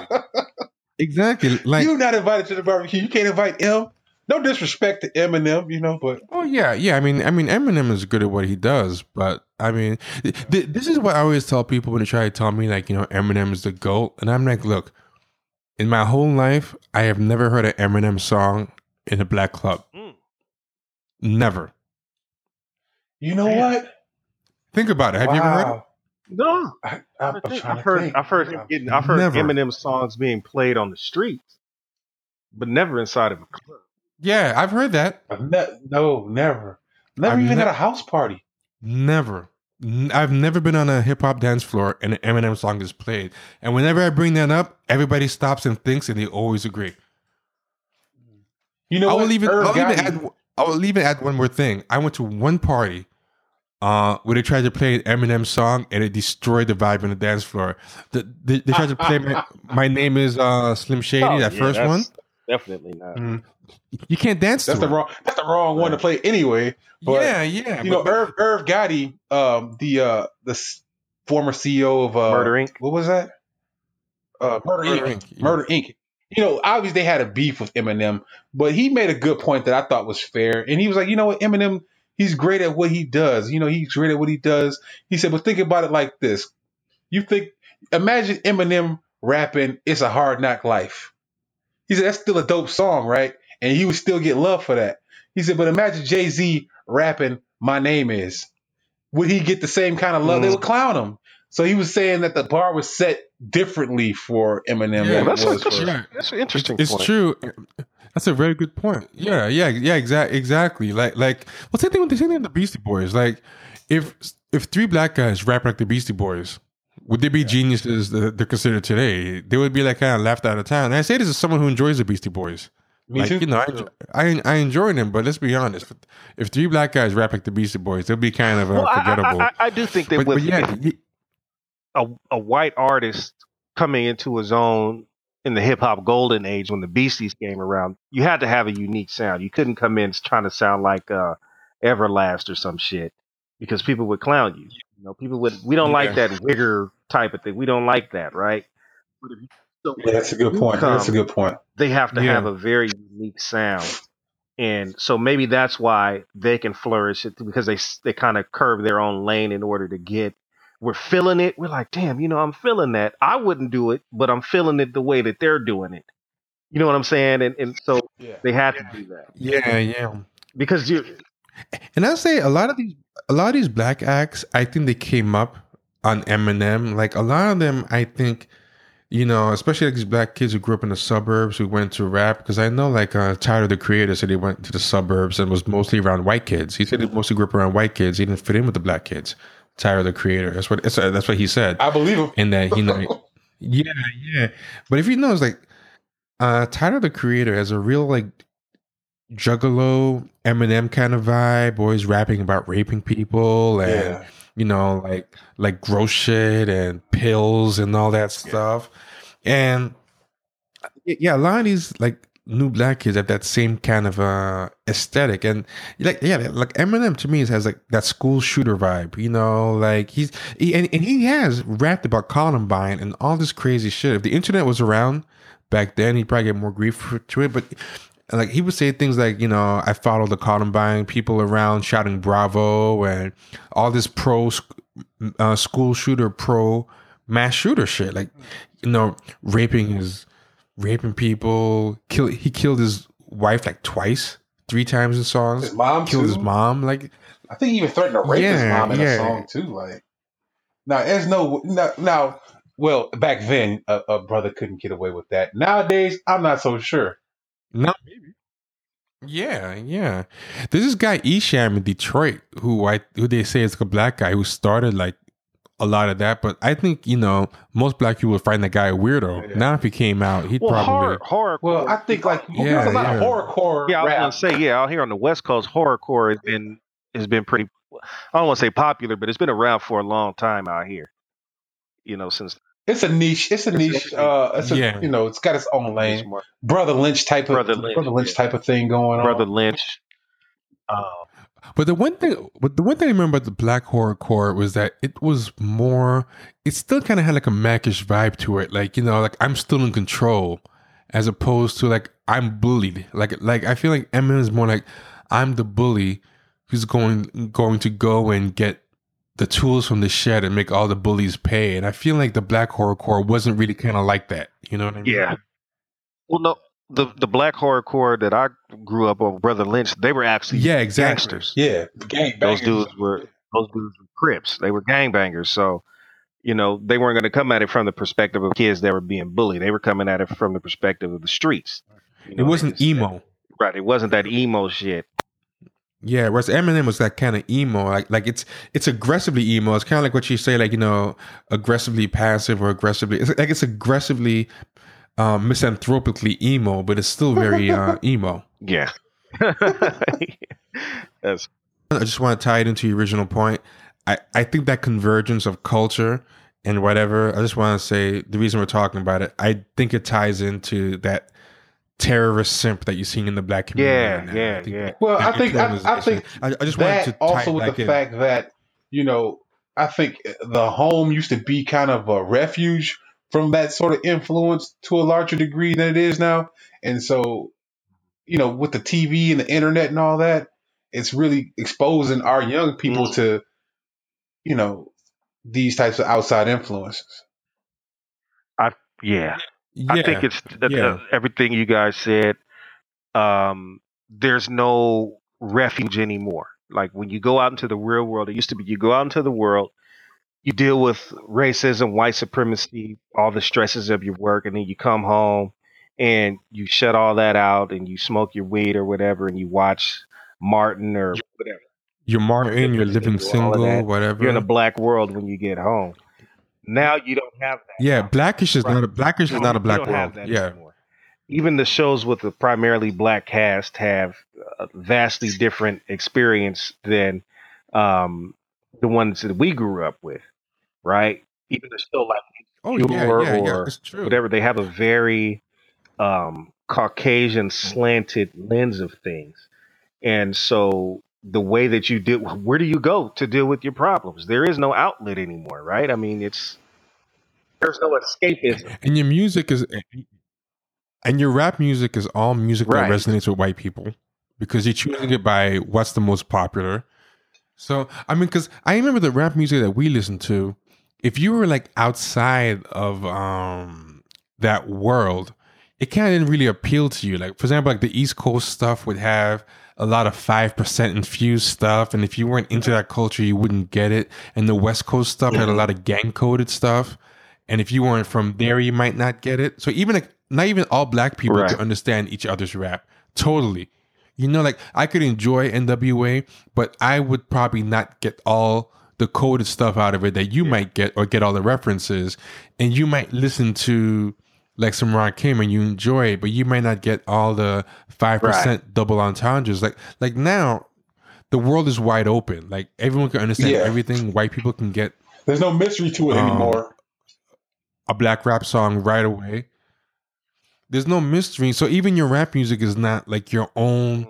[SPEAKER 1] exactly. Like
[SPEAKER 3] you're not invited to the barbecue. You can't invite him. No disrespect to Eminem, you know, but
[SPEAKER 1] oh yeah, yeah. I mean, I mean, Eminem is good at what he does, but I mean, th- this is what I always tell people when they try to tell me like, you know, Eminem is the goat, and I'm like, look, in my whole life, I have never heard an Eminem song in a black club. Mm. Never.
[SPEAKER 3] You know Man. what?
[SPEAKER 1] Think about it. Have wow. you ever heard it?
[SPEAKER 2] No, I, have heard I've heard him getting I've heard never. Eminem songs being played on the streets, but never inside of a club.
[SPEAKER 1] Yeah, I've heard that.
[SPEAKER 3] I've ne- no, never, never I've even ne- at a house party.
[SPEAKER 1] Never. I've never been on a hip hop dance floor and an Eminem song is played. And whenever I bring that up, everybody stops and thinks, and they always agree.
[SPEAKER 3] You know, I will even,
[SPEAKER 1] I'll even add, I will even add one more thing. I went to one party uh, where they tried to play an Eminem song and it destroyed the vibe on the dance floor. The, they, they tried to play my, my, name is uh, Slim Shady, oh, that yeah, first one.
[SPEAKER 2] Definitely not. Mm.
[SPEAKER 1] You can't dance.
[SPEAKER 3] That's the
[SPEAKER 1] it.
[SPEAKER 3] wrong. That's the wrong one to play anyway.
[SPEAKER 1] But, yeah, yeah.
[SPEAKER 3] You but, know, Irv, Irv Gotti, um, the uh, the former CEO of uh,
[SPEAKER 2] Murder Inc.
[SPEAKER 3] What was that? Uh, Murder, Murder Inc. Inc. Murder Inc. You know, obviously they had a beef with Eminem, but he made a good point that I thought was fair, and he was like, you know what, Eminem He's great at what he does. You know, he's great at what he does. He said, but think about it like this. You think, imagine Eminem rapping, It's a Hard Knock Life. He said, that's still a dope song, right? And he would still get love for that. He said, but imagine Jay Z rapping, My Name Is. Would he get the same kind of love? Mm. They would clown him. So he was saying that the bar was set differently for Eminem.
[SPEAKER 2] Yeah, that's, a, that's an interesting.
[SPEAKER 1] It's, it's true. That's a very good point. Yeah, yeah, yeah. Exactly, exactly. Like, like, well, same thing with the same thing with the Beastie Boys. Like, if if three black guys rap like the Beastie Boys, would they be yeah. geniuses that they're considered today? They would be like kind of laughed out of town. And I say this as someone who enjoys the Beastie Boys.
[SPEAKER 3] Me
[SPEAKER 1] like,
[SPEAKER 3] too.
[SPEAKER 1] You know, I, I, I enjoy them, but let's be honest. If three black guys rap like the Beastie Boys, they'll be kind of uh, well, forgettable.
[SPEAKER 2] I, I, I, do think that but, with but yeah, a a white artist coming into his own in the hip hop golden age when the Beasties came around, you had to have a unique sound. You couldn't come in trying to sound like uh, Everlast or some shit because people would clown you. You know, people would. We don't yeah. like that wigger type of thing. We don't like that, right?
[SPEAKER 3] So yeah, that's a good point. Come, that's a good point.
[SPEAKER 2] They have to yeah. have a very unique sound, and so maybe that's why they can flourish because they they kind of curve their own lane in order to get. We're feeling it. We're like, damn, you know, I'm feeling that. I wouldn't do it, but I'm feeling it the way that they're doing it. You know what I'm saying? And and so yeah. they have to do that.
[SPEAKER 1] Yeah, yeah.
[SPEAKER 2] Because you
[SPEAKER 1] and I'll say a lot of these a lot of these black acts, I think they came up on Eminem. Like a lot of them, I think you know, especially like these black kids who grew up in the suburbs who went to rap. Because I know, like, uh, Tyler the Creator said he went to the suburbs and was mostly around white kids. He said he mostly grew up around white kids. He didn't fit in with the black kids. Tyler the Creator. That's what that's, that's what he said.
[SPEAKER 3] I believe him.
[SPEAKER 1] And that you know, *laughs* yeah, yeah. But if you know, it's like uh, Tyler the Creator has a real like juggalo Eminem kind of vibe. Always rapping about raping people and. Yeah you know, like like gross shit and pills and all that stuff. Yeah. And yeah, a lot of these like new black kids have that same kind of uh aesthetic. And like yeah like eminem to me has like that school shooter vibe you know? Like he's he, and, and he has rapped about columbine and all this crazy shit. If the internet was around back then he'd probably get more grief for, to it. But like he would say things like, you know, I follow the Columbine people around shouting "Bravo" and all this pro uh, school shooter, pro mass shooter shit. Like, you know, raping his raping people. Kill he killed his wife like twice, three times in songs.
[SPEAKER 3] His mom
[SPEAKER 1] killed
[SPEAKER 3] too?
[SPEAKER 1] his mom. Like,
[SPEAKER 3] I think he even threatened to rape yeah, his mom in yeah. a song too. Like, now there's no now. now well, back then, a, a brother couldn't get away with that. Nowadays, I'm not so sure.
[SPEAKER 1] No, maybe. Yeah, yeah. There's this guy Esham in Detroit who I who they say is like a black guy who started like a lot of that, but I think you know most black people would find that guy a weirdo. Yeah. Now, if he came out, he'd
[SPEAKER 2] well,
[SPEAKER 1] probably
[SPEAKER 2] horror, horror.
[SPEAKER 3] Well, I think like yeah, there's a lot yeah. of horrorcore.
[SPEAKER 2] Yeah, I
[SPEAKER 3] was
[SPEAKER 2] rap. gonna say yeah. Out here on the West Coast, horrorcore has been has been pretty. I don't want to say popular, but it's been around for a long time out here. You know, since
[SPEAKER 3] it's a niche. It's a niche. Uh, it's a, yeah. you know, it's got its own lane. Brotha Lynch type of Brotha Lynch, Brotha Lynch yeah. type of thing going
[SPEAKER 2] Brother on. Brotha Lynch. Uh,
[SPEAKER 1] but the one thing, but the one thing I remember about the black horrorcore was that it was more. It still kind of had like a Macish vibe to it, like you know, like I'm still in control, as opposed to like I'm bullied. Like like I feel like Eminem is more like I'm the bully who's going going to go and get the tools from the shed and make all the bullies pay. And I feel like the black horrorcore wasn't really kind of like that. You know what I mean?
[SPEAKER 2] Yeah. Well, no, the the black horrorcore that I grew up on, Brotha Lynch, they were actually
[SPEAKER 1] yeah, exactly.
[SPEAKER 2] gangsters.
[SPEAKER 3] Yeah, gang
[SPEAKER 2] Those dudes were those dudes were Crips. They were gangbangers. So, you know, they weren't going to come at it from the perspective of kids that were being bullied. They were coming at it from the perspective of the streets.
[SPEAKER 1] You know, it wasn't emo.
[SPEAKER 2] Right. It wasn't that emo shit.
[SPEAKER 1] Yeah, whereas Eminem was that kind of emo, like like it's it's aggressively emo. It's kind of like what you say, like you know, aggressively passive or aggressively. It's like it's aggressively um, misanthropically emo, but it's still very uh, *laughs* emo.
[SPEAKER 2] Yeah. *laughs*
[SPEAKER 1] That's. I just want to tie it into your original point. I I think that convergence of culture and whatever. I just want to say the reason we're talking about it. I think it ties into that terrorist simp that you're seeing in the black
[SPEAKER 2] community. Yeah, right yeah, yeah.
[SPEAKER 3] Well, I think I, I, think I, I just wanted to also with the in. fact that you know I think the home used to be kind of a refuge from that sort of influence to a larger degree than it is now, and so you know with the TV and the internet and all that, it's really exposing our young people mm. to you know these types of outside influences.
[SPEAKER 2] I yeah, yeah, I think it's yeah. everything you guys said. Um, there's no refuge anymore. Like when you go out into the real world, it used to be you go out into the world, you deal with racism, white supremacy, all the stresses of your work, and then you come home and you shut all that out and you smoke your weed or whatever and you watch Martin or whatever.
[SPEAKER 1] You're Martin, you're living single, whatever.
[SPEAKER 2] You're in a black world when you get home. Now you don't have that.
[SPEAKER 1] Yeah, Blackish is right. not a Blackish is not a black world. yeah. Anymore.
[SPEAKER 2] Even the shows with the primarily black cast have a vastly different experience than um, the ones that we grew up with, right? Even they're still like
[SPEAKER 1] oh, yeah, yeah, or yeah,
[SPEAKER 2] whatever, they have a very um, Caucasian slanted lens of things. And so the way that you do where do you go to deal with your problems? There is no outlet anymore, right? I mean, it's there's no escapism.
[SPEAKER 1] And your music is and your rap music is all music right. that resonates with white people because you're choosing it by what's the most popular. So, I mean, because I remember the rap music that we listened to, if you were like outside of um that world, it kind of didn't really appeal to you. Like, for example, like the East Coast stuff would have a lot of 5% infused stuff. And if you weren't into that culture, you wouldn't get it. And the West Coast stuff had a lot of gang coded stuff. And if you weren't from there, you might not get it. So even like, not even all black people right. could understand each other's rap. Totally. You know, like I could enjoy NWA, but I would probably not get all the coded stuff out of it that you might get or get all the references. And you might listen to like some Rakim and you enjoy it, but you might not get all the five right. percent double entendres. Like like now, the world is wide open. Like everyone can understand yeah. everything. White people can get.
[SPEAKER 3] There's no mystery to it um, anymore.
[SPEAKER 1] A black rap song right away. There's no mystery. So even your rap music is not like your own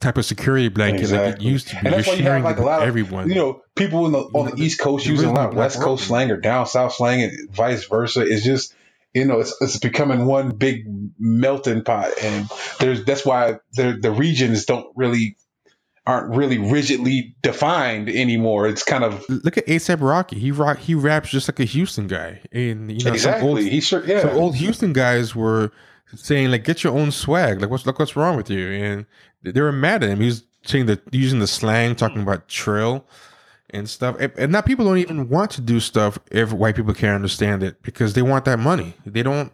[SPEAKER 1] type of security blanket exactly. like it used to be.
[SPEAKER 3] And that's You're why you have like a lot of everyone. You know, people the, on the East Coast using a lot of West Coast slang or down South slang, and vice versa. It's just you know, it's, it's becoming one big melting pot, and there's that's why the the regions don't really aren't really rigidly defined anymore. It's kind of
[SPEAKER 1] look at ASAP Rocky. He rock he raps just like a Houston guy, and you know,
[SPEAKER 3] exactly.
[SPEAKER 1] Old,
[SPEAKER 3] he sure yeah.
[SPEAKER 1] Some old Houston guys were saying like, "Get your own swag." Like, what's look what's wrong with you? And they were mad at him. He was saying that using the slang, talking about trill and stuff. And now people don't even want to do stuff if white people can't understand it because they want that money. They don't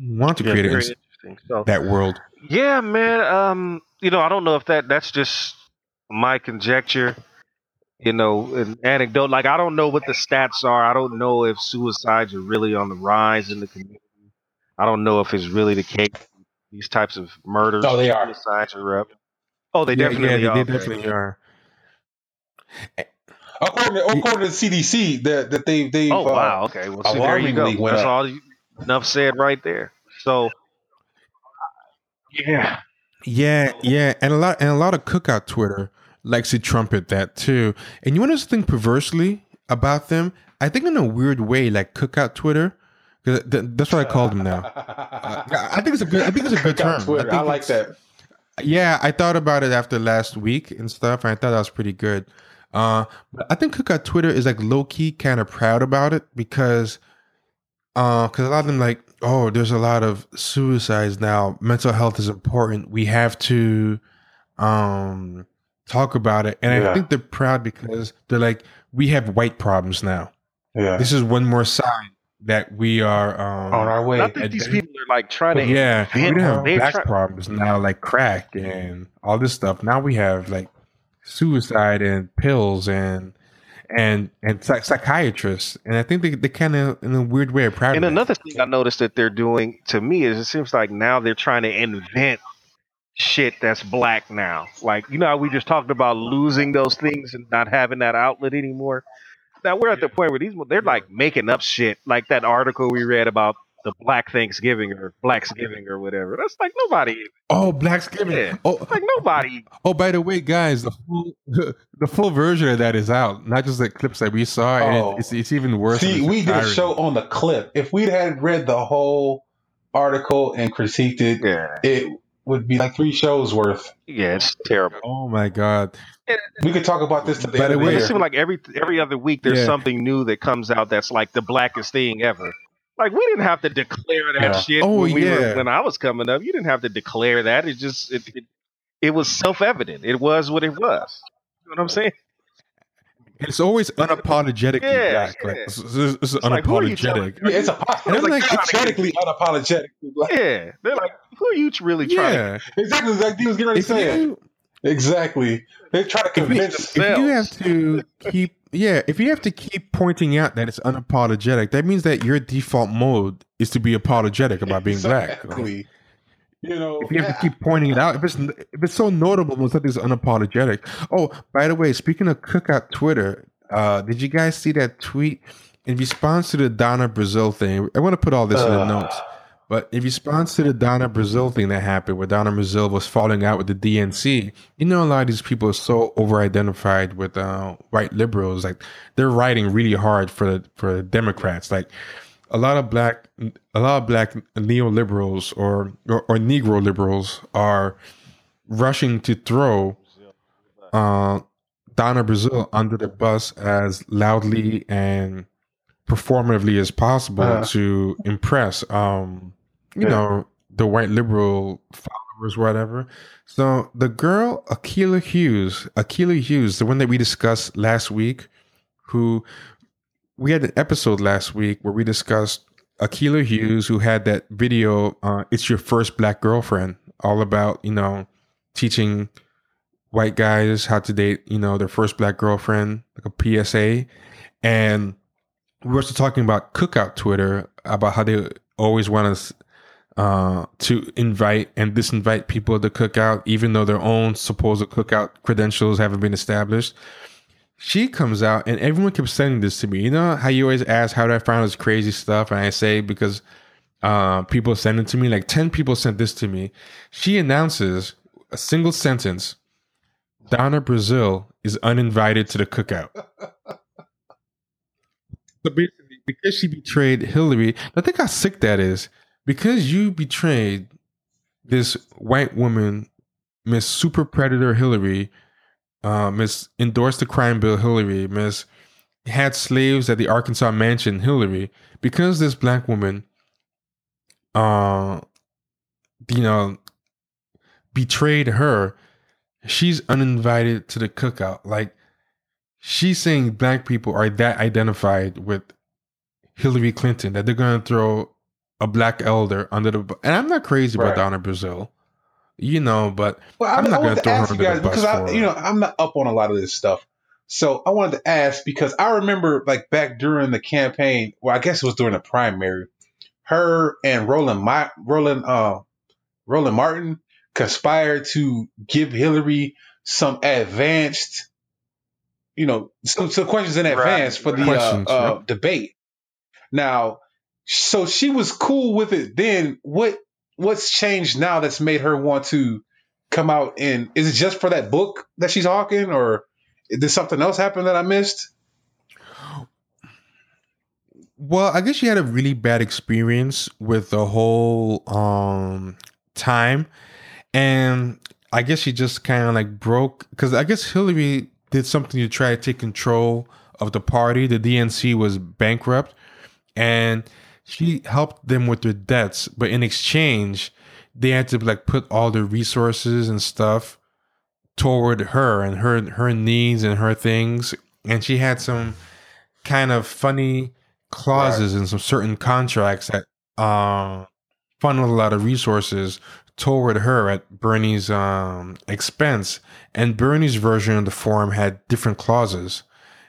[SPEAKER 1] want to yeah, create it so, that world.
[SPEAKER 2] Yeah, man. Um, you know, I don't know if that that's just my conjecture. You know, an anecdote. Like I don't know what the stats are. I don't know if suicides are really on the rise in the community. I don't know if it's really the case. These types of murders.
[SPEAKER 3] Oh, they are.
[SPEAKER 2] Suicides are up. Oh, they yeah, definitely
[SPEAKER 1] yeah,
[SPEAKER 2] are.
[SPEAKER 1] They definitely are.
[SPEAKER 3] According to, according to CDC, that that they they
[SPEAKER 2] oh wow uh, okay well so there you go that's all enough said right there so yeah
[SPEAKER 1] yeah yeah and a lot and a lot of cookout Twitter likes to trumpet that too and you want to think perversely about them I think in a weird way like cookout Twitter because that's what I call them now *laughs* uh, I think it's a good I think it's a good term
[SPEAKER 3] Twitter. I, I like that
[SPEAKER 1] yeah I thought about it after last week and stuff and I thought that was pretty good uh, but I think Cookout Twitter is like low key kind of proud about it because, uh, because a lot of them like, oh, there's a lot of suicides now. Mental health is important. We have to, um, talk about it. And yeah. I think they're proud because they're like, we have white problems now.
[SPEAKER 3] Yeah.
[SPEAKER 1] This is one more sign that we are um,
[SPEAKER 3] on our way.
[SPEAKER 2] I think these people are like trying to.
[SPEAKER 1] Yeah, we have black try- problems now, like crack and all this stuff. Now we have like suicide and pills and and and psychiatrists, and I think they they kind of in a weird way are proud.
[SPEAKER 2] And
[SPEAKER 1] another
[SPEAKER 2] that. thing I noticed that they're doing to me is it seems like now they're trying to invent shit that's black now. Like you know how we just talked about losing those things and not having that outlet anymore. Now we're at the point where these they're like making up shit, like that article we read about the Black Thanksgiving or Blacksgiving or whatever. That's like nobody.
[SPEAKER 1] Oh, Blacksgiving.
[SPEAKER 2] Yeah.
[SPEAKER 1] Oh,
[SPEAKER 2] like nobody. *laughs*
[SPEAKER 1] Oh, by the way, guys, the full *laughs* the full version of that is out. Not just the clips that we saw, oh. and it's, it's even worse.
[SPEAKER 3] See, we did a show on the clip. If we had read the whole article and critiqued it, yeah. it would be like three shows worth.
[SPEAKER 2] Yeah, it's terrible.
[SPEAKER 1] Oh my god.
[SPEAKER 3] We could talk about this today.
[SPEAKER 2] But it seems like every every other week there's yeah. something new that comes out that's like the blackest thing ever. Like we didn't have to declare that yeah. shit.
[SPEAKER 1] Oh
[SPEAKER 2] when
[SPEAKER 1] we yeah.
[SPEAKER 2] Were, when I was coming up, you didn't have to declare that. It just it, it, it was self evident. It was what it was. You know what I'm saying?
[SPEAKER 1] It's always unapologetically yeah, black. Yeah. Like it's, it's, it's, it's unapologetic.
[SPEAKER 3] Like, yeah, it's a it's like, unapologetically unapologetic.
[SPEAKER 2] Yeah, they're like, who are you really trying?
[SPEAKER 3] Yeah, exactly. Like he was getting ready to say.
[SPEAKER 1] You,
[SPEAKER 3] Exactly. They try to convince.
[SPEAKER 1] If, if you have to keep, yeah, if you have to keep pointing out that it's unapologetic, that means that your default mode is to be apologetic about being exactly. black. Right? You know, if you have to keep pointing it out, if it's if it's so notable when something's unapologetic. Oh, by the way, speaking of cookout Twitter, uh, did you guys see that tweet in response to the Donna Brazile thing? I want to put all this uh. in the notes. But in response to the Donna Brazile thing that happened, where Donna Brazile was falling out with the DNC, you know, a lot of these people are so over-identified with uh, white liberals. Like they're writing really hard for the, for the Democrats. Like a lot of black, a lot of black neoliberals or, or or Negro liberals are rushing to throw uh, Donna Brazile under the bus as loudly and performatively as possible uh, to impress um you yeah. know the white liberal followers whatever so the girl Akilah Hughes Akilah Hughes the one that we discussed last week who we had an episode last week where we discussed Akilah Hughes who had that video uh, it's your first black girlfriend all about you know teaching white guys how to date, you know, their first black girlfriend, like a PSA. And we were also talking about cookout Twitter about how they always want us uh, to invite and disinvite people to cookout, even though their own supposed cookout credentials haven't been established. She comes out and everyone kept sending this to me. You know how you always ask how did I find this crazy stuff, and I say because uh, people send it to me. Like ten people sent this to me. She announces a single sentence Donna Brazile is uninvited to the cookout. *laughs* so basically, because she betrayed Hillary, I think how sick that is. Because you betrayed this white woman, Miss Super Predator Hillary, uh, Miss endorsed the crime bill Hillary, Miss had slaves at the Arkansas mansion Hillary, because this black woman, uh, you know, betrayed her she's uninvited to the cookout. Like she's saying black people are that identified with Hillary Clinton that they're gonna throw a black elder under the and I'm not crazy right. about Donna Brazile. You know, but
[SPEAKER 3] well, I'm, I'm not gonna throw her under guys, because I, you know, I'm not up on a lot of this stuff. So I wanted to ask because I remember like back during the campaign, well, I guess it was during the primary, her and Roland, My, Roland, uh, Roland Martin, conspired to give Hillary some advanced, you know, some, some questions in advance right. for the uh, uh, debate. Now, so she was cool with it then. What what's changed now that's made her want to come out and is it just for that book that she's hawking or did something else happen that I missed?
[SPEAKER 1] Well, I guess she had a really bad experience with the whole um time and I guess she just kind of like broke because I guess Hillary did something to try to take control of the party. The DNC was bankrupt, and she helped them with their debts, but in exchange, they had to like put all their resources and stuff toward her and her her needs and her things. And she had some kind of funny clauses right. in some certain contracts that uh, funneled a lot of resources toward her at Bernie's um, expense, and Bernie's version of the form had different clauses,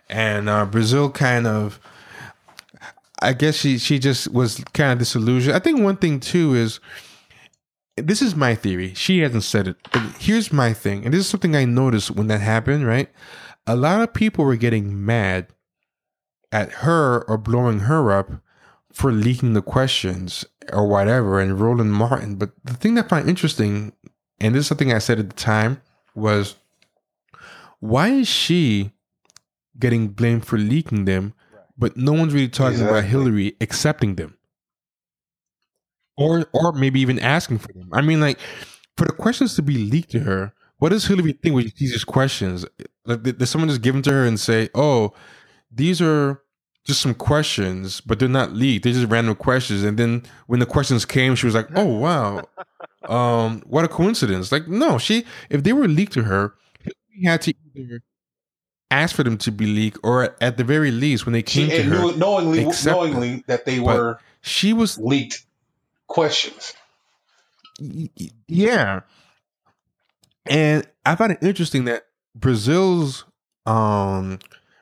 [SPEAKER 1] and uh, Brazile kind of, I guess she she just was kind of disillusioned. I think one thing too is. This is my theory. She hasn't said it, but here's my thing, and this is something I noticed when that happened. Right, a lot of people were getting mad at her or blowing her up for leaking the questions or whatever and Roland Martin. But the thing that I find interesting, and this is something I said at the time, was why is she getting blamed for leaking them, but no one's really talking exactly. about Hillary accepting them? Or or maybe even asking for them. I mean, like, for the questions to be leaked to her, what does Hillary think when she sees these questions? Like, did, did someone just give them to her and say, "Oh, these are just some questions, but they're not leaked. They're just random questions. And then when the questions came, she was like, "Oh wow, *laughs* um, what a coincidence!" Like, no, she if they were leaked to her, she had to either ask for them to be leaked, or at the very least, when they came she, to her,
[SPEAKER 3] knowingly, knowingly them. that they were
[SPEAKER 1] she was
[SPEAKER 3] leaked questions.
[SPEAKER 1] Yeah, and I find it interesting that Brazile's um,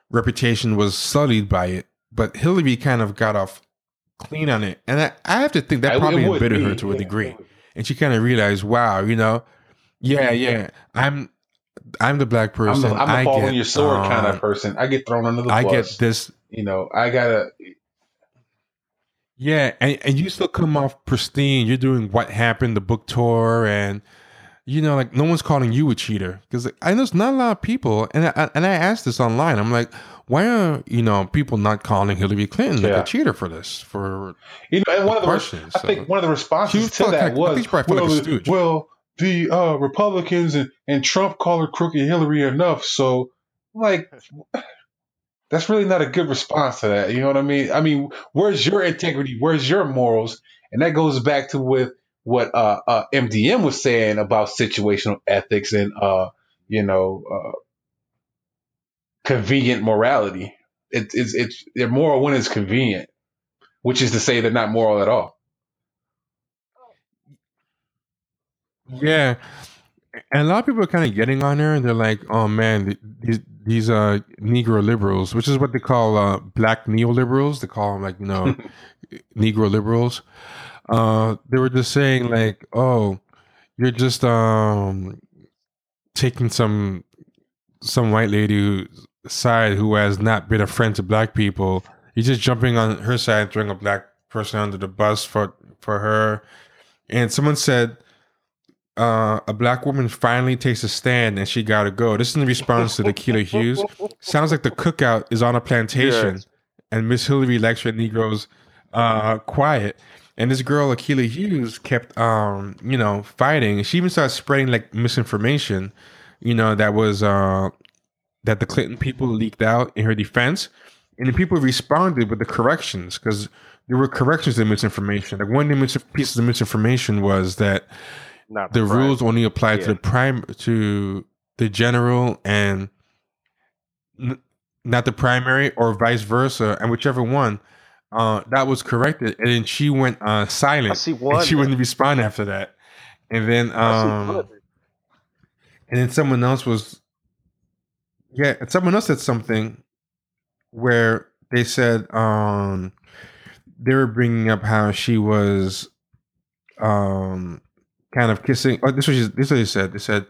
[SPEAKER 1] reputation was sullied by it, but Hillary kind of got off clean on it, and I, I have to think that probably embittered her to a degree, and she kind of realized, wow, you know, yeah, yeah, I'm. I'm the black person.
[SPEAKER 3] I'm the, I'm the fall on your sword um, kind of person. I get thrown under the
[SPEAKER 1] I
[SPEAKER 3] bus.
[SPEAKER 1] I get this.
[SPEAKER 3] You know, I gotta.
[SPEAKER 1] Yeah, and, and you still come off pristine. You're doing what happened, the book tour, and you know, like no one's calling you a cheater because I know it's not a lot of people, and I, and I asked this online. I'm like, why are you know people not calling Hillary Clinton like a cheater for this? For
[SPEAKER 3] you know, and one of the questions, I think one of the responses to that was, well, like well, the uh, Republicans and, and Trump call her crooked Hillary enough, so like. *sighs* That's really not a good response to that. You know what I mean? I mean, where's your integrity? Where's your morals? And that goes back to with what uh, uh, MDM was saying about situational ethics and uh, you know uh, convenient morality. It, it's it's they're moral when it's convenient, which is to say they're not moral at all.
[SPEAKER 1] Yeah, and a lot of people are kind of getting on her and they're like, "Oh man, these these uh Negro liberals, which is what they call uh black neoliberals. They call them like you know *laughs* Negro liberals." uh, they were just saying like, "Oh, you're just um taking some some white lady side who has not been a friend to black people. You're just jumping on her side, throwing a black person under the bus for for her." And someone said. Uh, a black woman finally takes a stand and she got to go. This is in response to Akilah Hughes. Sounds like the cookout is on a plantation yes. and Miss Hillary lectured Negroes uh, quiet. And this girl, Akilah Hughes, kept, um, you know, fighting. She even started spreading like misinformation, you know, that was uh, that the Clinton people leaked out in her defense, and the people responded with the corrections because there were corrections to the misinformation. Like one of the mis- pieces of misinformation was that Not the, the rules only apply yeah. to the prime to the general and n- not the primary, or vice versa, and whichever one uh, that was corrected, and then she went uh, silent. I see one. she wouldn't respond after that, and then um, and then someone else was, yeah, someone else said something where they said um, they were bringing up how she was um kind of kissing. Oh, this was this is what they said. They said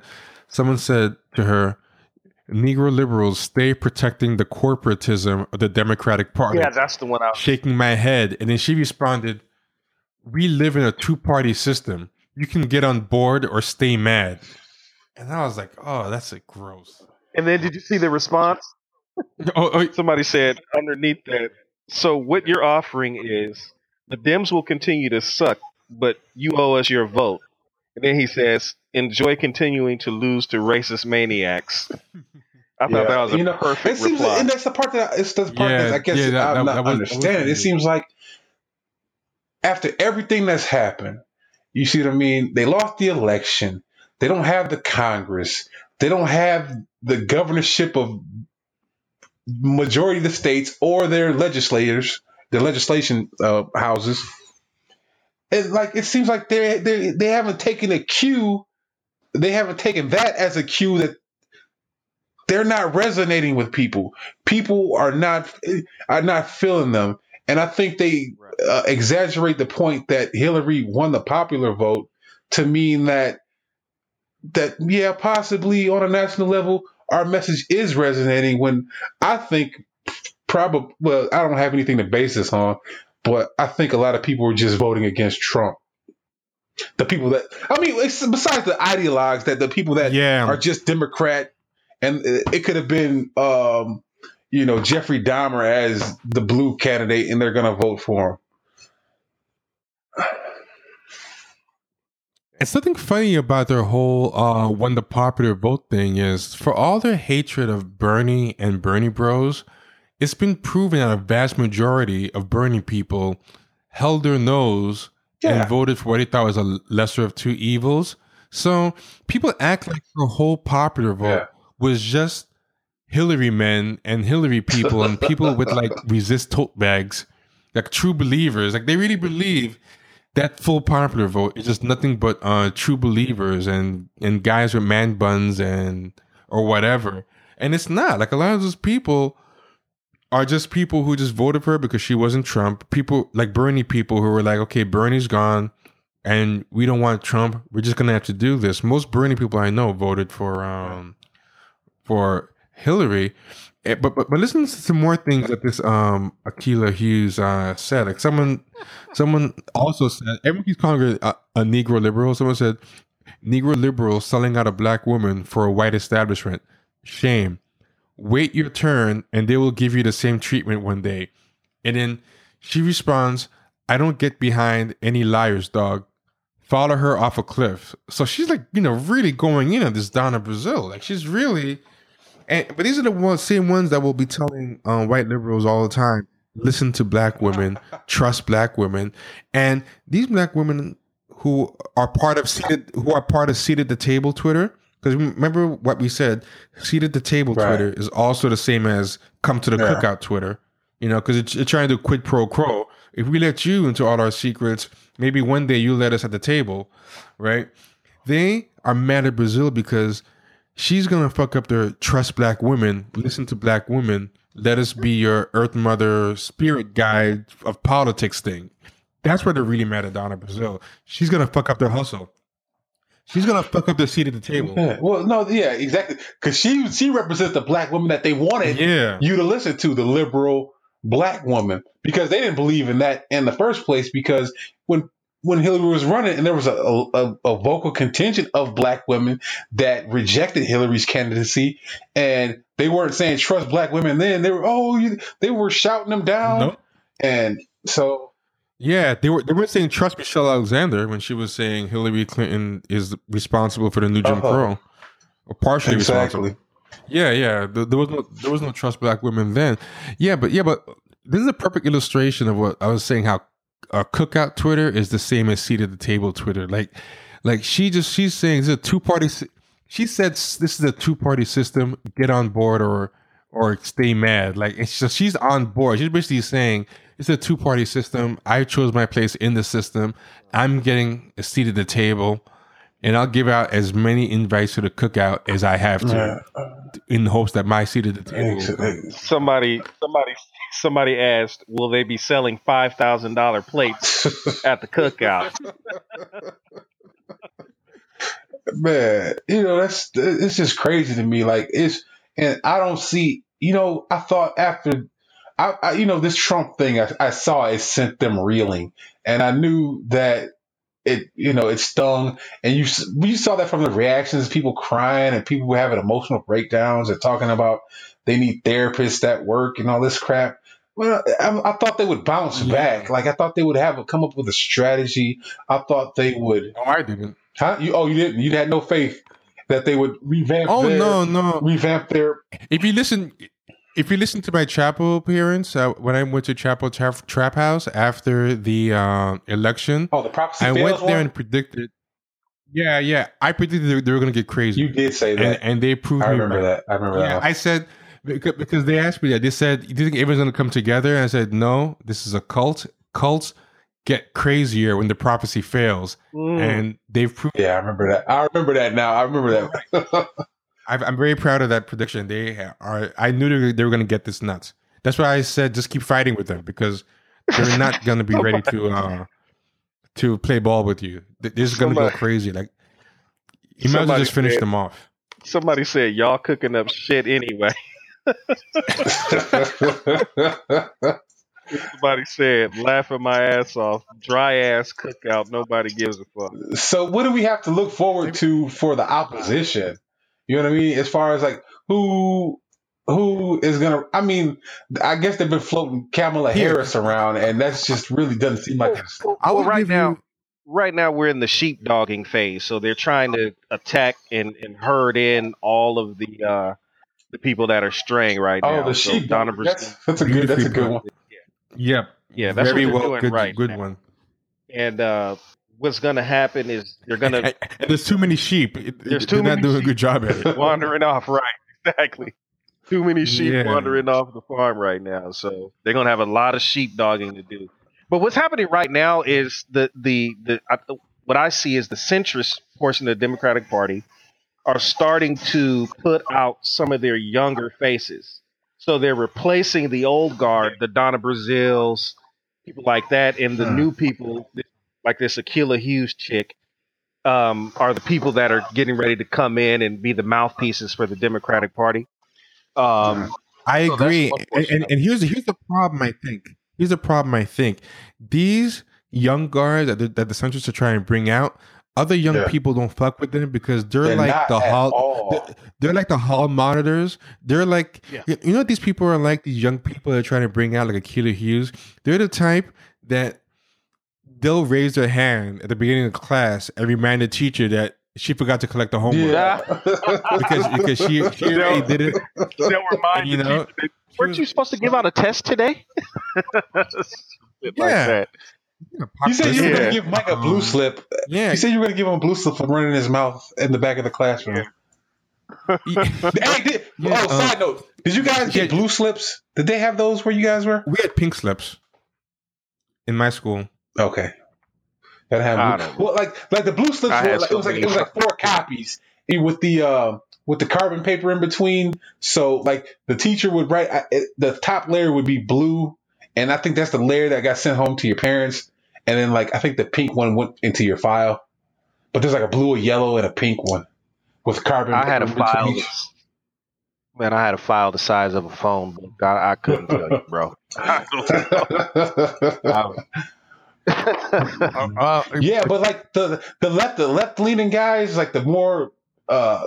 [SPEAKER 1] someone said to her, Negro liberals stay protecting the corporatism of the Democratic Party.
[SPEAKER 2] Yeah, that's the one I was
[SPEAKER 1] shaking my head. And then she responded, We live in a two party system. You can get on board or stay mad. And I was like, Oh, that's a gross.
[SPEAKER 2] And then did you see the response? oh, oh, Somebody said underneath that. So what you're offering is the Dems will continue to suck, but you owe us your vote. And then he says, enjoy continuing to lose to racist maniacs. I thought yeah. that was a you know, perfect
[SPEAKER 3] it seems,
[SPEAKER 2] reply.
[SPEAKER 3] And that's the part that it's the part yeah, that I guess yeah, that, I'm that, not that understanding. It seems like after everything that's happened, you see what I mean? They lost the election. They don't have the Congress. They don't have the governorship of majority of the states or their legislators, their legislation uh, houses. And like it seems like they they they haven't taken a cue. They haven't taken that as a cue that they're not resonating with people. People are not are not feeling them, and I think they uh, exaggerate the point that Hillary won the popular vote to mean that that yeah, possibly on a national level, our message is resonating. When I think probably well, I don't have anything to base this on, but I think a lot of people were just voting against Trump the people that I mean, besides the ideologues, that the people that yeah. are just Democrat and it could have been, um, you know, Jeffrey Dahmer as the blue candidate, and they're going to vote for him.
[SPEAKER 1] And something funny about their whole uh, "when the popular vote" thing is, for all their hatred of Bernie and Bernie Bros, it's been proven that a vast majority of Bernie people held their nose yeah. and voted for what they thought was a lesser of two evils. So people act like the whole popular vote yeah was just Hillary men and Hillary people and people with like *laughs* resist tote bags, like true believers. Like they really believe that full popular vote is just nothing but uh, true believers and and guys with man buns and or whatever. And it's not like a lot of those people are just people who just voted for her because she wasn't Trump. People like Bernie people who were like, okay, Bernie's gone and we don't want Trump. We're just gonna have to do this. Most Bernie people I know voted for um for Hillary. Eh, but, but but listen to some more things that this um Akilah Hughes uh said. Like someone someone also said everyone keeps calling her a, a Negro liberal. Someone said Negro liberal selling out a black woman for a white establishment. Shame. Wait your turn and they will give you the same treatment one day. And then she responds, I don't get behind any liars, dog follow her off a cliff. So she's like, you know, really going in on this Donna Brazile. Like she's really, and but these are the ones, same ones that will be telling um, white liberals all the time: listen to black women, trust black women, and these black women who are part of seated, who are part of seated the table Twitter. Because remember what we said, seated at the table right. Twitter is also the same as come to the yeah. cookout Twitter. You know, because it's, it's trying to quid pro quo. If we let you into all our secrets, Maybe one day you let us at the table, right? They are mad at Brazile because she's gonna fuck up their trust black women, listen to black women, let us be your earth mother spirit guide of politics thing. That's where they're really mad at Donna Brazile. She's gonna fuck up their hustle. She's gonna fuck up the seat at the table.
[SPEAKER 3] Yeah. Well, no, yeah, exactly. Because she she represents the black woman that they wanted
[SPEAKER 1] yeah.
[SPEAKER 3] you to listen to, the liberal black woman, because they didn't believe in that in the first place. Because when when Hillary was running, and there was a, a, a, vocal contingent of black women that rejected Hillary's candidacy, and they weren't saying trust black women. Then they were oh, you, they were shouting them down, nope. and so
[SPEAKER 1] yeah, they were they were saying trust Michelle Alexander when she was saying Hillary Clinton is responsible for the new Jim uh-huh. Crow, or partially exactly. responsible. Yeah, yeah. There, there was no there was no trust black women then. Yeah, but yeah, but this is a perfect illustration of what I was saying. How a cookout Twitter is the same as seat at the table Twitter. Like, like she just she's saying this is a two party. She said this is a two party system. Get on board or or stay mad. Like, just she's on board. She's basically saying it's a two party system. I chose my place in the system. I'm getting a seat at the table and I'll give out as many invites to the cookout as I have to, yeah. in the hopes that my seat at the table.
[SPEAKER 2] Somebody, somebody, somebody asked, "Will they be selling five thousand dollar plates *laughs* at the cookout?"
[SPEAKER 3] Man, you know that's it's just crazy to me. Like it's, and I don't see. You know, I thought after I, I, you know, this Trump thing, I, I, saw it sent them reeling, and I knew that it you know it stung. And you you saw that from the reactions people crying and people having emotional breakdowns and talking about they need therapists at work and all this crap. Well i, I thought they would bounce yeah. back. Like i thought they would have a, come up with a strategy. I thought they would
[SPEAKER 1] oh i didn't.
[SPEAKER 3] Huh? You oh you didn't? You had no faith that they would revamp
[SPEAKER 1] oh their, no no.
[SPEAKER 3] revamp their
[SPEAKER 1] if you listen if you listen to my Chapo appearance uh, when I went to Chapo Trap, Trap House after the uh, election,
[SPEAKER 3] oh, the prophecy
[SPEAKER 1] I went there
[SPEAKER 3] one?
[SPEAKER 1] and predicted. Yeah, yeah, I predicted they, they were going to get crazy.
[SPEAKER 3] You did say that,
[SPEAKER 1] and, and they proved. I
[SPEAKER 3] remember
[SPEAKER 1] that.
[SPEAKER 3] I remember yeah, that.
[SPEAKER 1] I said because they asked me that. They said, "Do you think everyone's going to come together?" And I said, "No, this is a cult. Cults get crazier when the prophecy fails, mm. and they've proved."
[SPEAKER 3] Yeah, I remember that. I remember that now. I remember that. *laughs*
[SPEAKER 1] i am very proud of that prediction. They are. I knew they were, they were going to get this nuts. That's why I said just keep fighting with them because they're not *laughs* going to be ready to uh, to play ball with you. This is going to go crazy. Like you might as well just finish said, them off.
[SPEAKER 2] Somebody said y'all cooking up shit anyway. *laughs* Somebody said, laughing my ass off, dry ass cookout, nobody gives a fuck.
[SPEAKER 3] So, what do we have to look forward to for the opposition? You know what I mean? As far as like who who is gonna I mean, I guess they've been floating Kamala Harris around and that's just really doesn't seem like it's
[SPEAKER 2] well, right now you... right now we're in the sheepdogging phase. So they're trying to attack and, and herd in all of the uh the people that are straying right
[SPEAKER 3] oh,
[SPEAKER 2] now.
[SPEAKER 3] Oh, the so sheep. That's, that's, a good. That's a good one.
[SPEAKER 1] Yeah.
[SPEAKER 2] Yep. Yeah, that's Very what well,
[SPEAKER 1] good,
[SPEAKER 2] right
[SPEAKER 1] good
[SPEAKER 2] now.
[SPEAKER 1] one.
[SPEAKER 2] And uh, what's going to happen is they're going to.
[SPEAKER 1] There's too many sheep.
[SPEAKER 2] There's too
[SPEAKER 1] they're
[SPEAKER 2] many.
[SPEAKER 1] Not doing a good job at it. *laughs*
[SPEAKER 2] Wandering off, right? Exactly. Too many sheep yeah. wandering off the farm right now, so they're going to have a lot of sheep dogging to do. But what's happening right now is the the the uh, what I see is the centrist portion of the Democratic Party are starting to put out some of their younger faces. So they're replacing the old guard, the Donna Braziles, people like that, and the new people like this Akilah Hughes chick um, are the people that are getting ready to come in and be the mouthpieces for the Democratic Party. Um,
[SPEAKER 1] I so agree, and, and, and here's here's the problem. I think here's the problem. I think these young guards that the, that the centrists are trying to bring out other young yeah. people don't fuck with them because they're, they're like the hall they're, they're, like the hall monitors they're like yeah. you know what these people are like these young people that are trying to bring out like Akilah Hughes they're the type that they'll raise their hand at the beginning of class and remind the teacher that she forgot to collect the homework yeah. because because she she *laughs* already did it. They'll
[SPEAKER 2] remind you know. Weren't you supposed to give out a test today? *laughs*
[SPEAKER 3] yeah. Like you said you were going to give Mike a blue um, slip. Yeah. You said you were going to give him a blue slip for running his mouth in the back of the classroom. Yeah. *laughs* hey, did, yeah, oh, uh, side note. Did you guys get blue slips? Did they have those where you guys were?
[SPEAKER 1] We had pink slips in my school.
[SPEAKER 3] Okay. That have well, like like the blue slips were like, it was like it was like four copies with the uh, with the carbon paper in between. So like the teacher would write the top layer would be blue, and I think that's the layer that got sent home to your parents. And then like I think the pink one went into your file, but there's like a blue, a yellow, and a pink one with carbon.
[SPEAKER 2] I had a file. *laughs* Man, I had a file the size of a phone book. I, I couldn't tell you, bro. *laughs* *laughs* *laughs*
[SPEAKER 3] uh, yeah, but like the the left the left leaning guys, like the more uh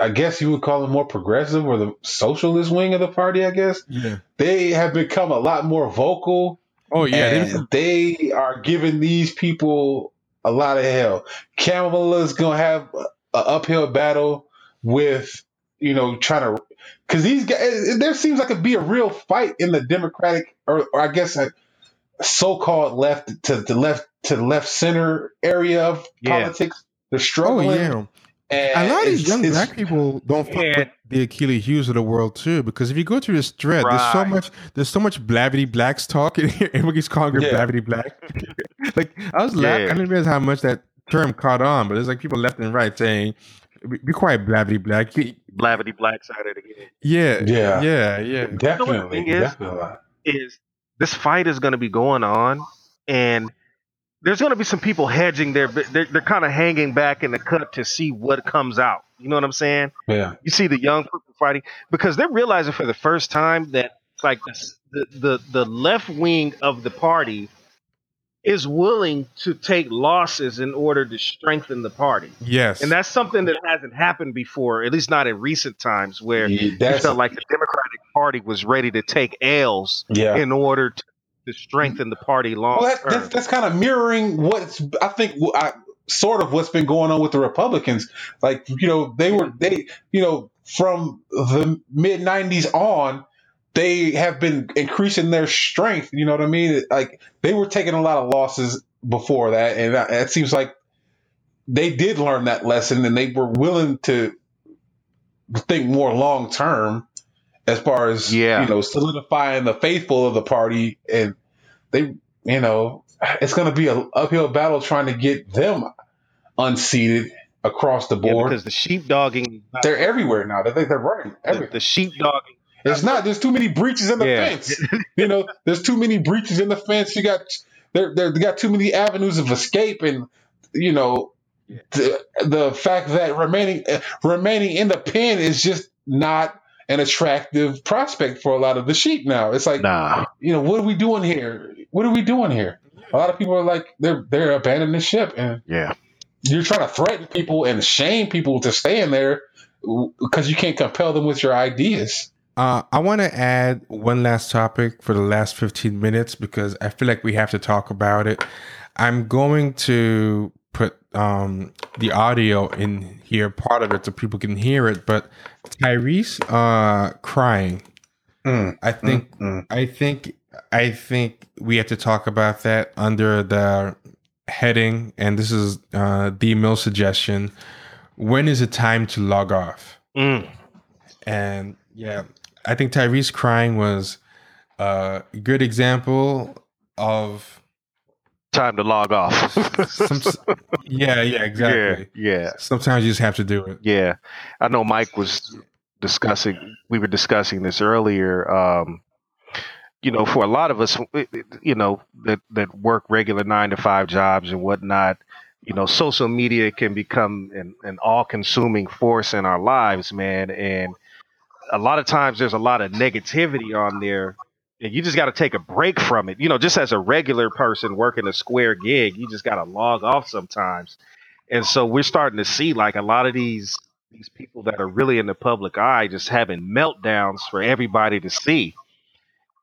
[SPEAKER 3] I guess you would call them more progressive or the socialist wing of the party, I guess.
[SPEAKER 1] Yeah.
[SPEAKER 3] They have become a lot more vocal.
[SPEAKER 1] Oh yeah.
[SPEAKER 3] They, are giving these people a lot of hell. Kamala's gonna have an uphill battle with, you know, trying to because these guys there seems like it'd be a real fight in the Democratic or, or I guess a, so-called left to the left to the left center area of yeah. politics. They're struggling. Oh, yeah.
[SPEAKER 1] And a lot of these young black people don't fuck yeah. with the Akilah Hughes of the world too, because if you go through this thread, right. there's so much, there's so much blavity blacks talk, and *laughs* everybody's calling her yeah. blavity black. *laughs* like I was laughing, yeah. I didn't realize how much that term caught on, but there's like people left and right saying, "Be quiet, blavity black."
[SPEAKER 2] Blavity black side of the game.
[SPEAKER 1] Yeah, yeah, yeah, yeah.
[SPEAKER 3] Definitely,
[SPEAKER 2] you know definitely. Is, is this fight is going to be going on, and there's going to be some people hedging their they're, they're kind of hanging back in the cut to see what comes out. You know what I'm saying?
[SPEAKER 3] Yeah.
[SPEAKER 2] You see the young people fighting because they're realizing for the first time that like the the the left wing of the party is willing to take losses in order to strengthen the party.
[SPEAKER 1] Yes.
[SPEAKER 2] And that's something that hasn't happened before, at least not in recent times, where yeah, it felt like the Democratic Party was ready to take L's
[SPEAKER 3] yeah.
[SPEAKER 2] in order to, to strengthen the party long well,
[SPEAKER 3] that, that's, that's, kind of mirroring what's, I think, I, sort of what's been going on with the Republicans. Like, you know, they were, they, you know, from the mid 90s on, they have been increasing their strength. You know what I mean? Like they were taking a lot of losses before that, and it seems like they did learn that lesson, and they were willing to think more long term as far as yeah. you know solidifying the faithful of the party, and they you know it's going to be an uphill battle trying to get them unseated across the board
[SPEAKER 2] yeah, because the sheepdogging
[SPEAKER 3] they're everywhere now. They think they're running everywhere.
[SPEAKER 2] The, the sheepdogging
[SPEAKER 3] it's not. There's too many breaches in the yeah. fence. you know, there's too many breaches in the fence. You got they they got too many avenues of escape, and you know, the, the fact that remaining uh, remaining in the pen is just not an attractive prospect for a lot of the sheep now. It's like, nah. you know, what are we doing here? What are we doing here? A lot of people are like, they're they're abandoning the ship, and
[SPEAKER 2] yeah,
[SPEAKER 3] you're trying to threaten people and shame people to stay in there because you can't compel them with your ideas.
[SPEAKER 1] Uh, I want to add one last topic for the last 15 minutes because I feel like we have to talk about it. I'm going to put um, the audio in here, part of it, so people can hear it. But Tyrese uh, crying, mm, I think, mm, mm. I think, I think we have to talk about that under the heading, and this is uh, the mill suggestion. When is it time to log off?
[SPEAKER 2] Mm.
[SPEAKER 1] And yeah, I think Tyrese crying was a good example of
[SPEAKER 2] time to log off. *laughs*
[SPEAKER 1] Some, yeah, yeah, exactly.
[SPEAKER 2] Yeah, yeah.
[SPEAKER 1] Sometimes you just have to do it.
[SPEAKER 2] Yeah, I know Mike was discussing. We were discussing this earlier. Um, you know, for a lot of us, you know, that that work regular nine to five jobs and whatnot, you know, social media can become an, an all-consuming force in our lives, man. And a lot of times, there's a lot of negativity on there and you just got to take a break from it. You know, just as a regular person working a square gig, you just got to log off sometimes. And so we're starting to see like a lot of these these people that are really in the public eye just having meltdowns for everybody to see.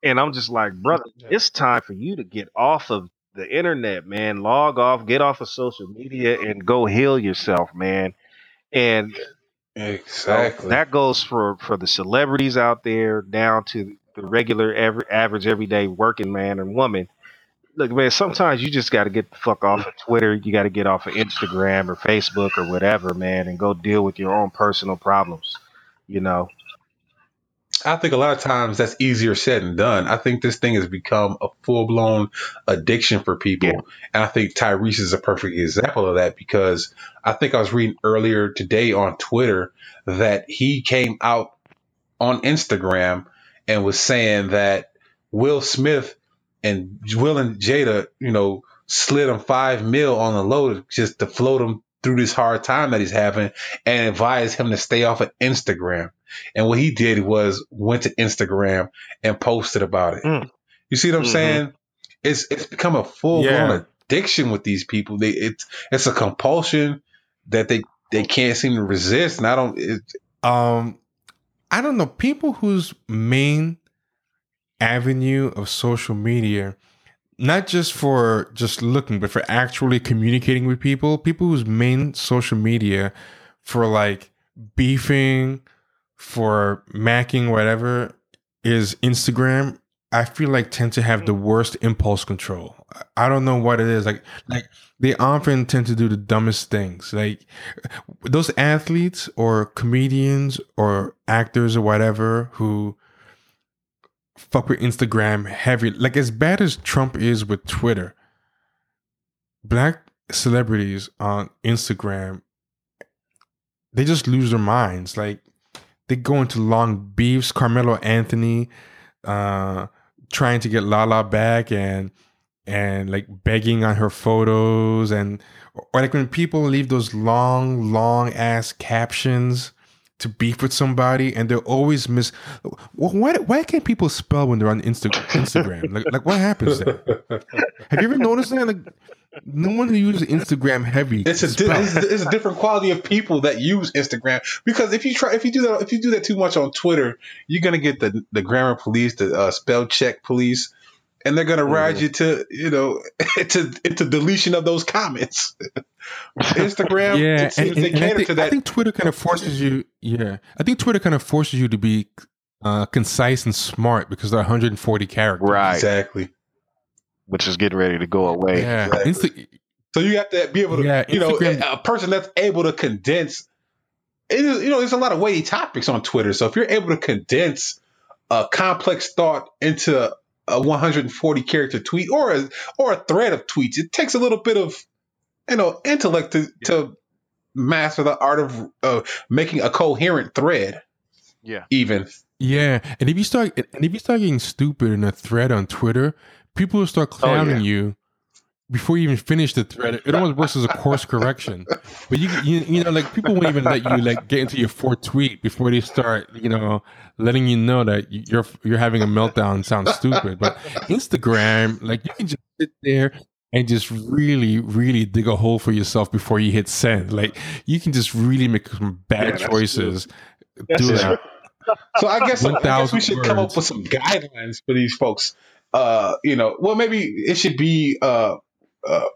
[SPEAKER 2] And I'm just like, brother, it's time for you to get off of the internet, man. Log off, get off of social media and go heal yourself, man. And
[SPEAKER 3] exactly.
[SPEAKER 2] that goes for for the celebrities out there down to the regular, every, average, everyday working man and woman. Look, man, sometimes you just got to get the fuck off of Twitter. You got to get off of Instagram or Facebook or whatever, man, and go deal with your own personal problems. You know.
[SPEAKER 3] I think a lot of times that's easier said than done. I think this thing has become a full blown addiction for people. Yeah. And I think Tyrese is a perfect example of that because I think I was reading earlier today on Twitter that he came out on Instagram and was saying that Will Smith and Will and Jada, you know, slid him five mil on the low just to float him through this hard time that he's having and advised him to stay off of Instagram. And what he did was went to Instagram and posted about it. Mm. You see what I'm mm-hmm. saying? It's it's become a full blown yeah. addiction with these people. They it's it's a compulsion that they they can't seem to resist. And I don't. It,
[SPEAKER 1] um, I don't know, people whose main avenue of social media, not just for just looking, but for actually communicating with people, people whose main social media for like beefing, for macking, whatever, is Instagram. I feel like tend to have the mm. worst impulse control. I don't know what it is. Like like they often tend to do the dumbest things. Like those athletes or comedians or actors or whatever who fuck with Instagram heavy. Like as bad as Trump is with Twitter, black celebrities on Instagram, they just lose their minds. Like they go into long beefs. Carmelo Anthony, uh, trying to get Lala back and and like begging on her photos and or like when people leave those long long ass captions to beef with somebody and they're always miss why why can't people spell when they're on Insta, Instagram? Like like what happens there? Have you ever noticed that? Like no one who uses Instagram heavy
[SPEAKER 3] it's a di- it's, it's, a different quality of people that use Instagram because if you try if you do that if you do that too much on Twitter you're gonna get the the grammar police the uh, spell check police and they're going to ride mm-hmm. you to you know *laughs* into into deletion of those comments. *laughs* Instagram,
[SPEAKER 1] yeah, and, and, and I, think, I, think, Twitter kind of forces you. Yeah, I think Twitter kind of forces you to be uh, concise and smart because they're 140 characters.
[SPEAKER 2] Right,
[SPEAKER 3] exactly.
[SPEAKER 2] Which is getting ready to go away.
[SPEAKER 1] Yeah. Exactly. Insta-
[SPEAKER 3] so you have to be able to, yeah, you Instagram- know, a person that's able to condense. It is, you know, there's a lot of weighty topics on Twitter. So if you're able to condense a complex thought into a 140 character tweet or a or a thread of tweets. It takes a little bit of you know intellect to, yeah. to master the art of uh, making a coherent thread.
[SPEAKER 2] Yeah.
[SPEAKER 3] Even.
[SPEAKER 1] Yeah, and if you start and if you start getting stupid in a thread on Twitter, people will start clowning oh, yeah. you before you even finish the thread, it almost works as a course correction. But you, you, you know, like people won't even let you like get into your fourth tweet before they start, you know, letting you know that you're you're having a meltdown. Sounds stupid, but Instagram, like you can just sit there and just really, really dig a hole for yourself before you hit send. Like you can just really make some bad yeah, choices. Do that. *laughs*
[SPEAKER 3] So I guess, I guess we should words. come up with some guidelines for these folks. Uh, you know, well, maybe it should be uh, uh,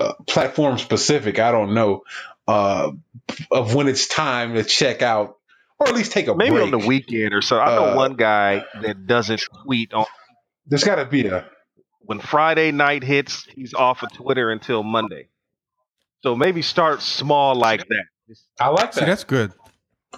[SPEAKER 3] uh, platform specific. I don't know uh, of when it's time to check out, or at least take a
[SPEAKER 2] maybe
[SPEAKER 3] break.
[SPEAKER 2] on the weekend or so. I know uh, one guy that doesn't tweet on.
[SPEAKER 3] There's got to be a
[SPEAKER 2] when Friday night hits, he's off of Twitter until Monday. So maybe start small like that.
[SPEAKER 3] I like that.
[SPEAKER 1] See, that's good.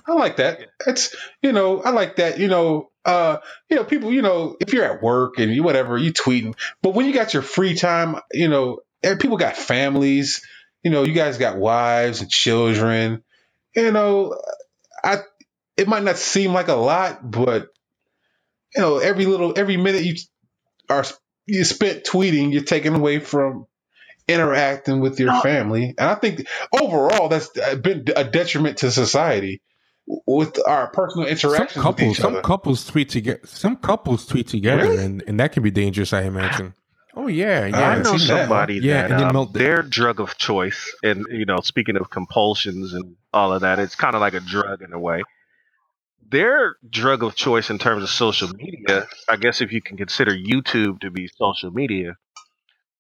[SPEAKER 3] I like that. It's you know I like that. You know uh, you know, people, you know, if you're at work and you whatever, you tweeting, but when you got your free time, you know, and people got families, you know, you guys got wives and children, you know, I it might not seem like a lot, but you know, every little every minute you are you spent tweeting, you're taking away from interacting with your family, and I think overall that's been a detriment to society with our personal interactions.
[SPEAKER 1] Some couples,
[SPEAKER 3] some
[SPEAKER 1] other. couples tweet together. Some couples tweet together, really? and, and that can be dangerous. I imagine. Oh yeah, yeah.
[SPEAKER 2] I know somebody that, yeah, that um, their drug of choice, and you know, speaking of compulsions and all of that, it's kind of like a drug in a way. Their drug of choice in terms of social media, I guess, if you can consider YouTube to be social media,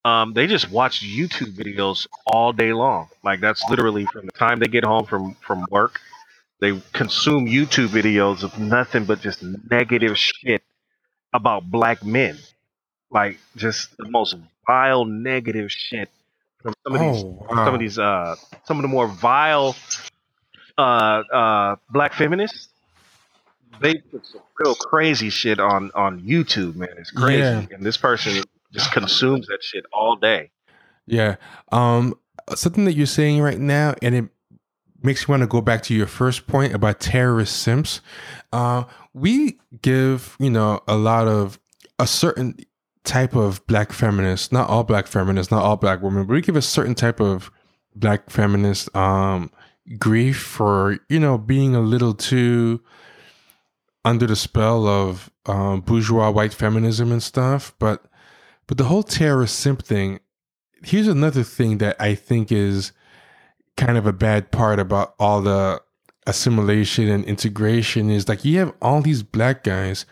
[SPEAKER 2] um, they just watch YouTube videos all day long. Like that's literally from the time they get home from from work they consume YouTube videos of nothing but just negative shit about black men. Like just the most vile negative shit from some of these oh, wow. some of these uh some of the more vile uh uh black feminists. They put some real crazy shit on on YouTube, man. It's crazy. Yeah. And this person just consumes that shit all day.
[SPEAKER 1] Yeah. Um something that you're saying right now and it makes me want to go back to your first point about terrorist simps. Uh, we give, you know, a lot of a certain type of black feminist, not all black feminists, not all black women, but we give a certain type of black feminist um, grief for, you know, being a little too under the spell of um, bourgeois white feminism and stuff. But but the whole terrorist simp thing, here's another thing that I think is kind of a bad part about all the assimilation and integration is like you have all these black guys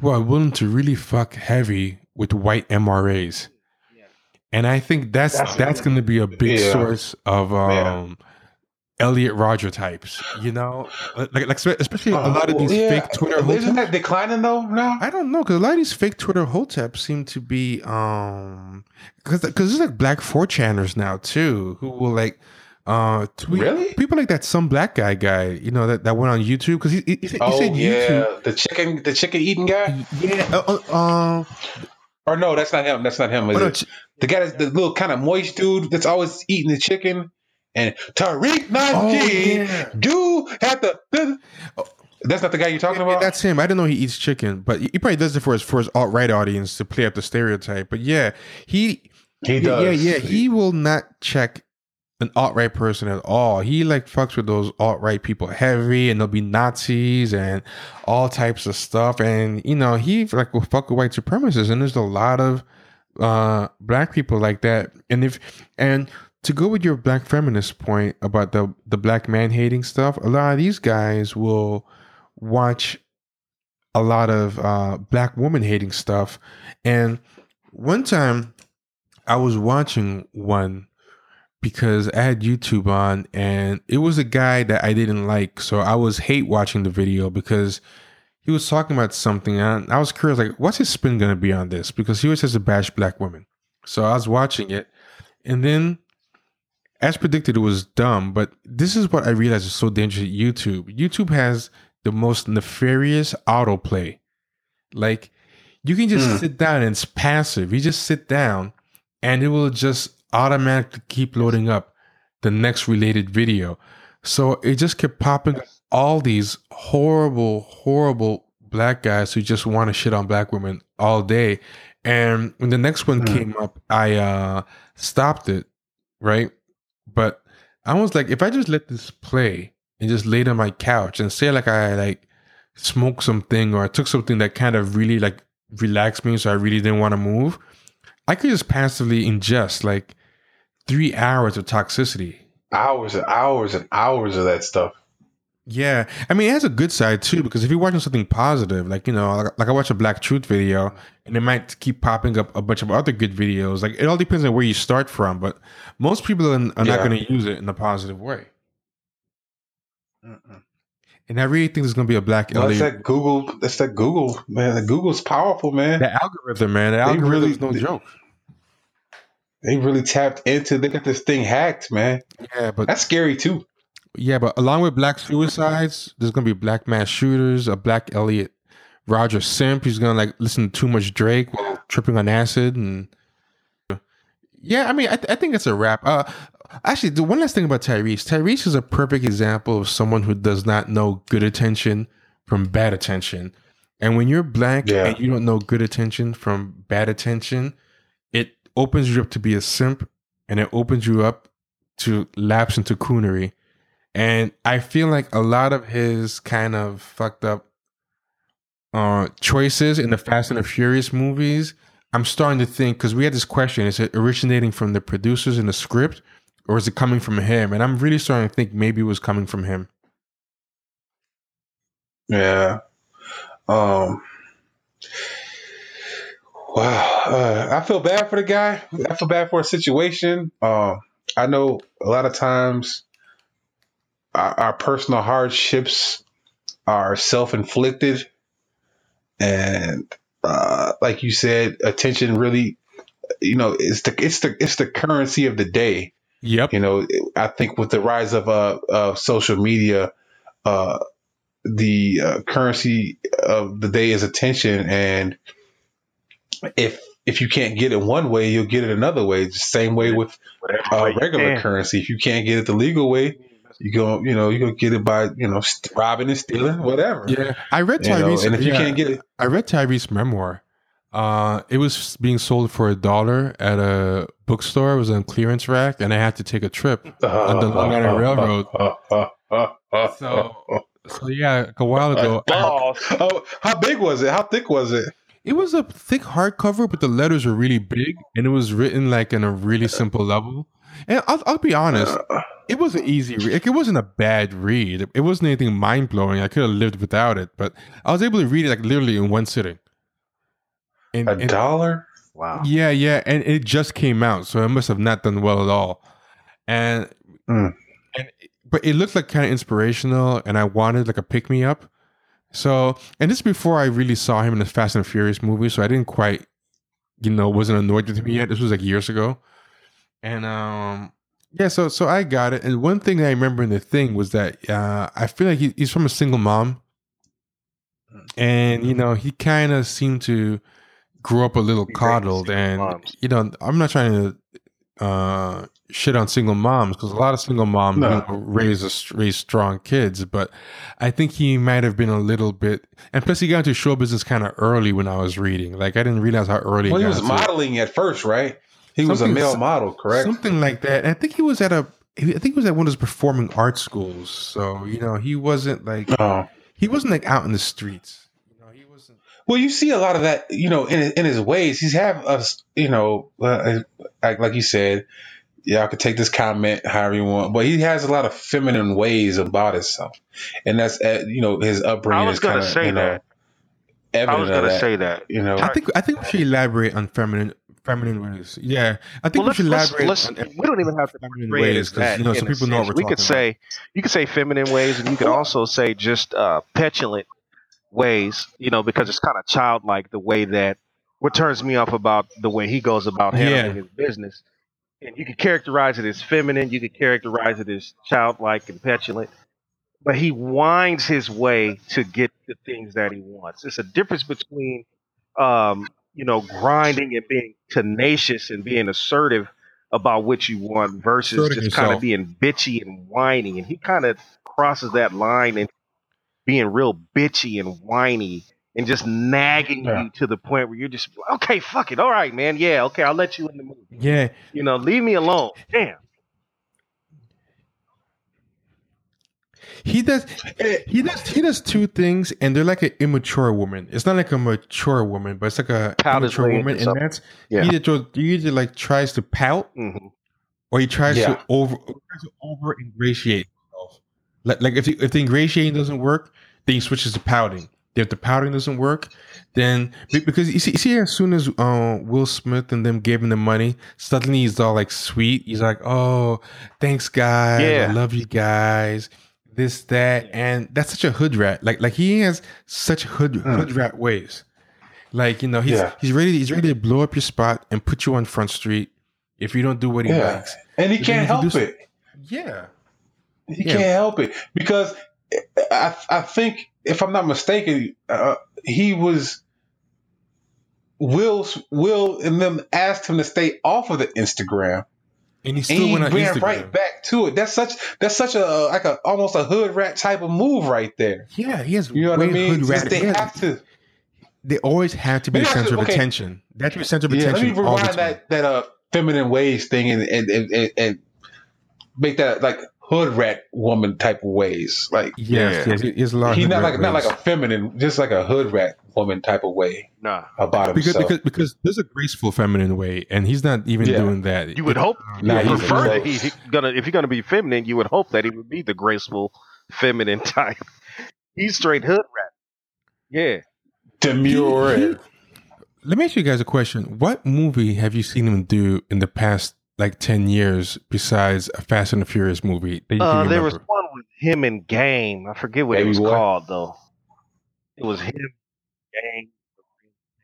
[SPEAKER 1] who are willing to really fuck heavy with white MRAs. And I think that's that's, that's going to be a big yeah. source of um, Elliot Rodger types, you know, like, like especially uh, a lot of these yeah. fake Twitter.
[SPEAKER 3] Isn't that declining though? No,
[SPEAKER 1] I don't know because a lot of these fake Twitter hoteps seem to be um because because there's like black four channers now too who will like uh, tweet,
[SPEAKER 3] really?
[SPEAKER 1] People like that some black guy guy, you know, that, that went on YouTube because he, he, he,
[SPEAKER 3] oh,
[SPEAKER 1] said
[SPEAKER 3] yeah. YouTube. The chicken, the chicken eating guy.
[SPEAKER 1] Yeah. Uh, uh, uh,
[SPEAKER 3] or no, that's not him. That's not him. Oh, it? the guy, that's the little kind of moist dude that's always eating the chicken. And Tariq Nasheed, oh, yeah. do have to. That's not the guy you're talking about.
[SPEAKER 1] That's him. I didn't know he eats chicken, but he probably does it for his for his alt right audience to play up the stereotype. But yeah, he
[SPEAKER 3] he does.
[SPEAKER 1] Yeah, yeah, he will not check an alt right person at all. He like fucks with those alt right people heavy, and they'll be Nazis and all types of stuff. And you know, he like will fuck with white supremacists, and there's a lot of uh black people like that. And if and to go with your black feminist point about the the black man hating stuff, a lot of these guys will watch a lot of uh black woman hating stuff. And one time I was watching one because I had YouTube on and it was a guy that I didn't like. So I was hate watching the video because he was talking about something and I was curious, like, what's his spin going to be on this? Because he always has to bash black women. So I was watching it and then as predicted, it was dumb, but this is what I realized is so dangerous at YouTube. YouTube has the most nefarious autoplay. Like, you can just mm. sit down and it's passive. You just sit down and it will just automatically keep loading up the next related video. So it just kept popping all these horrible, horrible black guys who just want to shit on black women all day. And when the next one mm. came up, I uh stopped it, right? But I was like, if I just let this play and just laid on my couch and say like I like smoked something or I took something that kind of really like relaxed me so I really didn't want to move, I could just passively ingest like three hours of toxicity.
[SPEAKER 3] Hours and hours and hours of that stuff.
[SPEAKER 1] Yeah, I mean, it has a good side too because if you're watching something positive, like you know, like, like I watch a Black Truth video, and it might keep popping up a bunch of other good videos. Like it all depends on where you start from, but most people are, are yeah. not going to use it in a positive way. Mm-mm. And I really think there's going to be a black.
[SPEAKER 3] No, that's that Google. That's that Google man. The Google's powerful, man.
[SPEAKER 1] The algorithm, man. The algorithm really, is no they, joke.
[SPEAKER 3] They really tapped into. They got this thing hacked, man.
[SPEAKER 1] Yeah, but
[SPEAKER 3] that's scary too.
[SPEAKER 1] Yeah, but along with black suicides, there's gonna be black mass shooters, a black Elliot Rodger Simp. He's gonna like listen to too much Drake while tripping on acid and. Yeah, I mean, I, th- I think it's a wrap. Uh, actually, the one last thing about Tyrese. Tyrese is a perfect example of someone who does not know good attention from bad attention. And when you're black yeah. and you don't know good attention from bad attention, opens you up to be a simp and it opens you up to lapse into coonery. And I feel like a lot of his kind of fucked up uh, choices in the Fast and the Furious movies, I'm starting to think because we had this question: is it originating from the producers in the script, or is it coming from him? And I'm really starting to think maybe it was coming from him.
[SPEAKER 3] Yeah. Um. Wow. Uh, I feel bad for the guy. I feel bad for a situation. Um. I know a lot of times our, our personal hardships are self-inflicted, and uh, like you said, attention really, you know, it's the it's the it's the currency of the day.
[SPEAKER 1] Yep.
[SPEAKER 3] You know, I think with the rise of uh of social media, uh, the uh, currency of the day is attention, and if if you can't get it one way, you'll get it another way. The same way with uh, regular currency. If you can't get it the legal way, you go, you know, you gonna get it by, you know, robbing and stealing, whatever.
[SPEAKER 1] Yeah, I read Tyrese, and if you yeah, can't get it, I read Tyrese memoir. Uh, it was being sold for a dollar at a bookstore. It was on clearance rack, and I had to take a trip on the Long Island Railroad. *laughs* so, so yeah, a while ago.
[SPEAKER 3] oh, how big was it? How thick was it?
[SPEAKER 1] It was a thick hardcover, but the letters were really big, and it was written like in a really simple level. And I'll, I'll be honest, it was an easy read. Like, it wasn't a bad read. It wasn't anything mind blowing. I could have lived without it, but I was able to read it like literally in one sitting.
[SPEAKER 3] And, a and, dollar?
[SPEAKER 2] Wow.
[SPEAKER 1] Yeah, yeah, and it just came out, so it must have not done well at all. And mm. and but it looked like kind of inspirational, and I wanted like a pick me up. So, and this before I really saw him in the Fast and Furious movie, so I didn't quite, you know, wasn't annoyed with him yet. This was like years ago, and um, yeah. So, so I got it. And one thing I remember in the thing was that uh, I feel like he, he's from a single mom, and you know, he kind of seemed to grow up a little coddled, and moms. you know, I'm not trying to uh shit on single moms because a lot of single moms no. you know, raise a, raise strong kids, but I think he might have been a little bit. And plus, he got into show business kind of early when I was reading. Like I didn't realize how early.
[SPEAKER 3] Well, he, he was modeling it. at first, right? He something, was a male model, correct?
[SPEAKER 1] Something like that. And I think he was at a. I think he was at one of those performing art schools. So you know, he wasn't like. Oh. He wasn't like out in the streets. You know, he wasn't.
[SPEAKER 3] Well, you see a lot of that, you know, in in his ways. He's have us, you know, uh, like, like you said, y'all could take this comment however you want, but he has a lot of feminine ways about himself, and that's uh, you know his upbringing. I was
[SPEAKER 2] going to say you know, that. I was going to say that.
[SPEAKER 3] You know,
[SPEAKER 1] I think I think we should elaborate on feminine feminine ways. Yeah, I think well, we should elaborate.
[SPEAKER 2] Let's, let's, we don't even have to feminine ways because you know some people know what we're We could say you could say feminine ways, and you could also say just uh, petulant ways. You know, because it's kind of childlike the way that. What turns me off about the way he goes about handling yeah. his business and you could characterize it as feminine, you could characterize it as childlike and petulant, but he winds his way to get the things that he wants. It's a difference between, um, you know, grinding and being tenacious and being assertive about what you want versus Asserting just kind of being bitchy and whiny. And he kind of crosses that line and being real bitchy and whiny and just nagging yeah. you to the point where you're just okay, fuck it, all right, man, yeah, okay, I'll let you in the movie.
[SPEAKER 1] Yeah,
[SPEAKER 2] you know, leave me alone. Damn.
[SPEAKER 1] He does. He does. He does two things, and they're like an immature woman. It's not like a mature woman, but it's like a pout immature woman, and that's yeah. he either, he either like tries to pout, mm-hmm. or he tries yeah. to over to over ingratiate. Like, like if the, if the ingratiating doesn't work, then he switches to pouting. If the pouting doesn't work, then because you see, you see as soon as uh, Will Smith and them gave him the money, suddenly he's all like sweet. He's like, "Oh, thanks, guys. Yeah. I love you guys." This, that, and that's such a hood rat. Like, like he has such hood mm. hood rat ways. Like you know, he's yeah. he's ready. He's ready to blow up your spot and put you on Front Street if you don't do what he yeah. likes.
[SPEAKER 3] And he can't help it.
[SPEAKER 1] Yeah,
[SPEAKER 3] he yeah. can't help it because I I think if I'm not mistaken, uh, he was Will's Will and them asked him to stay off of the Instagram.
[SPEAKER 1] And he still and
[SPEAKER 3] he
[SPEAKER 1] went
[SPEAKER 3] ran Instagram. right back to it. That's such that's such a like a almost a hood rat type of move right there.
[SPEAKER 1] Yeah, he has.
[SPEAKER 3] You know what I mean? They have to.
[SPEAKER 1] They always have to be the center to, of okay. attention. That's your center of yeah, attention. Let me rewind
[SPEAKER 3] that that uh feminine ways thing and and, and and make that like hood rat woman type of ways. Like
[SPEAKER 1] yes, yeah. yes, he's a lot.
[SPEAKER 3] He's not like ways. not like a feminine, just like a hood rat woman type of way.
[SPEAKER 2] Nah,
[SPEAKER 3] about
[SPEAKER 1] because,
[SPEAKER 3] himself.
[SPEAKER 1] Because because there's a graceful feminine way, and he's not even yeah. doing that.
[SPEAKER 2] You would hope. Nah, you prefer that he's gonna if you're gonna be feminine, you would hope that he would be the graceful feminine *laughs* type. He's straight hood rat. Yeah.
[SPEAKER 3] Demure. He, he,
[SPEAKER 1] let me ask you guys a question. What movie have you seen him do in the past like 10 years besides a Fast and the Furious movie
[SPEAKER 2] uh, there was one with him in Game. I forget what Baby it was boy. called, though. It was him, Game.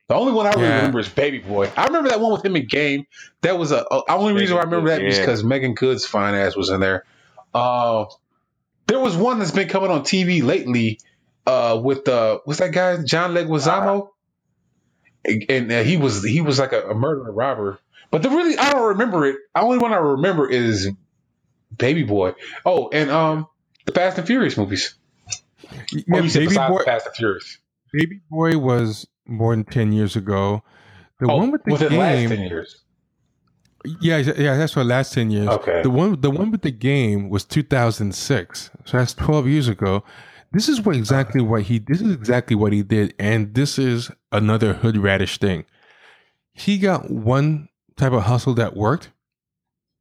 [SPEAKER 3] The only one I yeah. remember is Baby Boy. I remember that one with him in Game. That was a, a only Baby reason I remember that yeah. is because Meagan Good's fine ass was in there. Uh, there was one that's been coming on TV lately uh, with uh, what's that guy John Leguizamo, uh, and, and uh, he was he was like a, a murderer robber but the really, I don't remember it. The only one I remember is Baby Boy. Oh, and um, the Fast and Furious movies.
[SPEAKER 1] Yeah, oh, Baby Boy. Fast and Furious. Baby Boy was more than ten years ago. The oh, one with the was game. It last ten years? Yeah, yeah, that's what last ten years.
[SPEAKER 3] Okay.
[SPEAKER 1] The one, the one with the game was 2006. So that's 12 years ago. This is what exactly what he. This is exactly what he did, and this is another hood radish thing. He got one type of hustle that worked,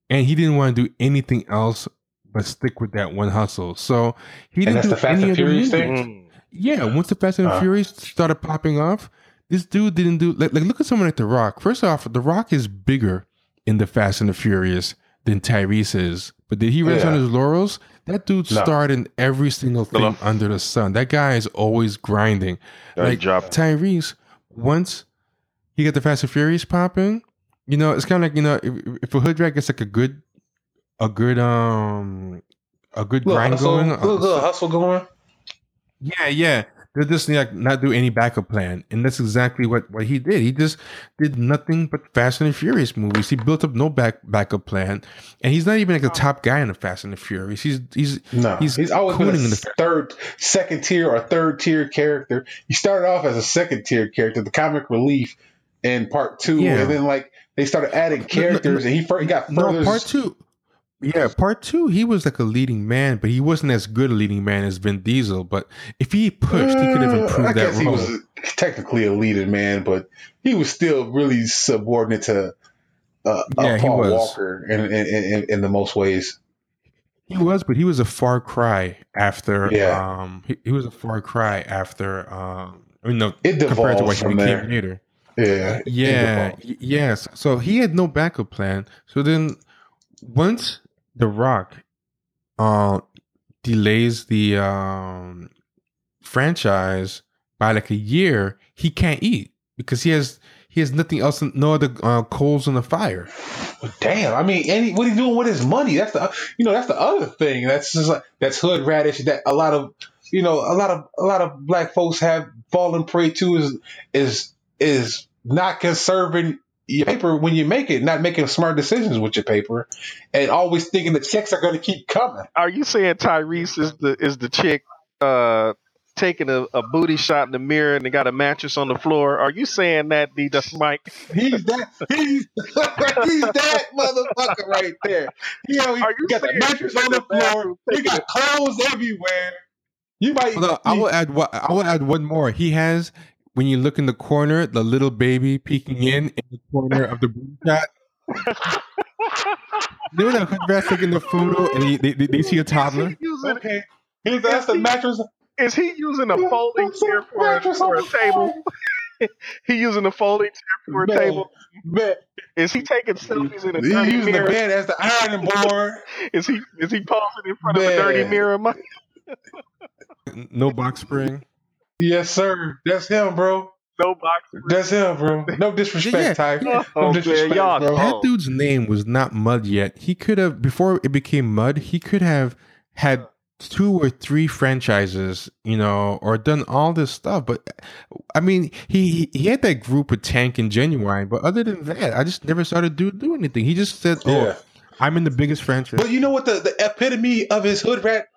[SPEAKER 1] and he didn't want to do anything else but stick with that one hustle. So he didn't do any other Furious thing. Yeah, once the Fast and uh. Furious started popping off, this dude didn't do like, like look at someone like The Rock. First off, The Rock is bigger in the Fast and the Furious than Tyrese is. But did he rest yeah. on his laurels? That dude no. starred in every single thing Hello? under the sun. That guy is always grinding. Like job. Tyrese, once he got the Fast and Furious popping, you know, it's kind of like you know, if, if a hood rat gets like a good, a good um, a good little grind
[SPEAKER 3] hustle,
[SPEAKER 1] going,
[SPEAKER 3] little, little hustle going.
[SPEAKER 1] Yeah, yeah. They'll just like not do any backup plan, and that's exactly what what he did. He just did nothing but Fast and Furious movies. He built up no back backup plan, and he's not even like the top guy in the Fast and the Furious. He's he's
[SPEAKER 3] no, he's, he's always been a in the third, second tier or third tier character. He started off as a second tier character, the comic relief in part two, yeah. and then like they started adding characters, and he, he got further.
[SPEAKER 1] No, part two. Yeah, part two, he was like a leading man, but he wasn't as good a leading man as Vin Diesel. But if he pushed, he could have uh, improved uh, I that
[SPEAKER 3] role. He was technically a leading man, but he was still really subordinate to uh, yeah, Paul Walker in, in, in, in, the most ways.
[SPEAKER 1] He was, but he was a far cry after. Yeah. Um, he, he was a far cry after. Um, I mean, no,
[SPEAKER 3] it compared to what he became there. later. Yeah.
[SPEAKER 1] Yeah. Yes. So he had no backup plan. So then once The Rock uh delays the um franchise by like a year, he can't eat because he has he has nothing else, no other uh, coals in the fire.
[SPEAKER 3] Damn, I mean, any what he doing with his money? That's the you know that's the other thing. That's just like that's hood radish. That a lot of you know a lot of a lot of black folks have fallen prey to is is is not conserving your paper when you make it, not making smart decisions with your paper, and always thinking the checks are going to keep coming.
[SPEAKER 2] Are you saying Tyrese is the is the chick uh, taking a, a, booty shot in the mirror and they got a mattress on the floor? Are you saying that, D. That's Mike? *laughs*
[SPEAKER 3] He's that he's, *laughs* he's that motherfucker right there. You know, he got the mattress on the floor. He got clothes everywhere. You might.
[SPEAKER 1] Hold on, I will add. I will add one more. He has when you look in the corner, the little baby peeking in in the corner of the boom shot. *laughs* they were that hood rat taking the photo and he, they, they, they see a toddler.
[SPEAKER 3] Okay, he's that's the mattress.
[SPEAKER 2] Is he using a folding chair for, for a table? *laughs* he using a folding chair for a man, table. Man. Is he taking selfies in a dirty
[SPEAKER 3] using
[SPEAKER 2] mirror?
[SPEAKER 3] the bed as the ironing *laughs* board.
[SPEAKER 2] is he is he posing in front man. of a dirty mirror?
[SPEAKER 1] no box spring.
[SPEAKER 3] Yes, sir. That's him, bro.
[SPEAKER 2] No box.
[SPEAKER 3] That's him, bro. No disrespect, yeah. Ty. No
[SPEAKER 1] oh, disrespect, man, y'all, bro. That dude's name was not Mud yet. He could have before it became Mud. He could have had two or three franchises, you know, or done all this stuff. But I mean, he he had that group with Tank and Ginuwine, but other than that, I just never saw the dude do anything. He just said, "Oh, I'm in the biggest franchise."
[SPEAKER 3] But you know what the, the epitome of his hood rat,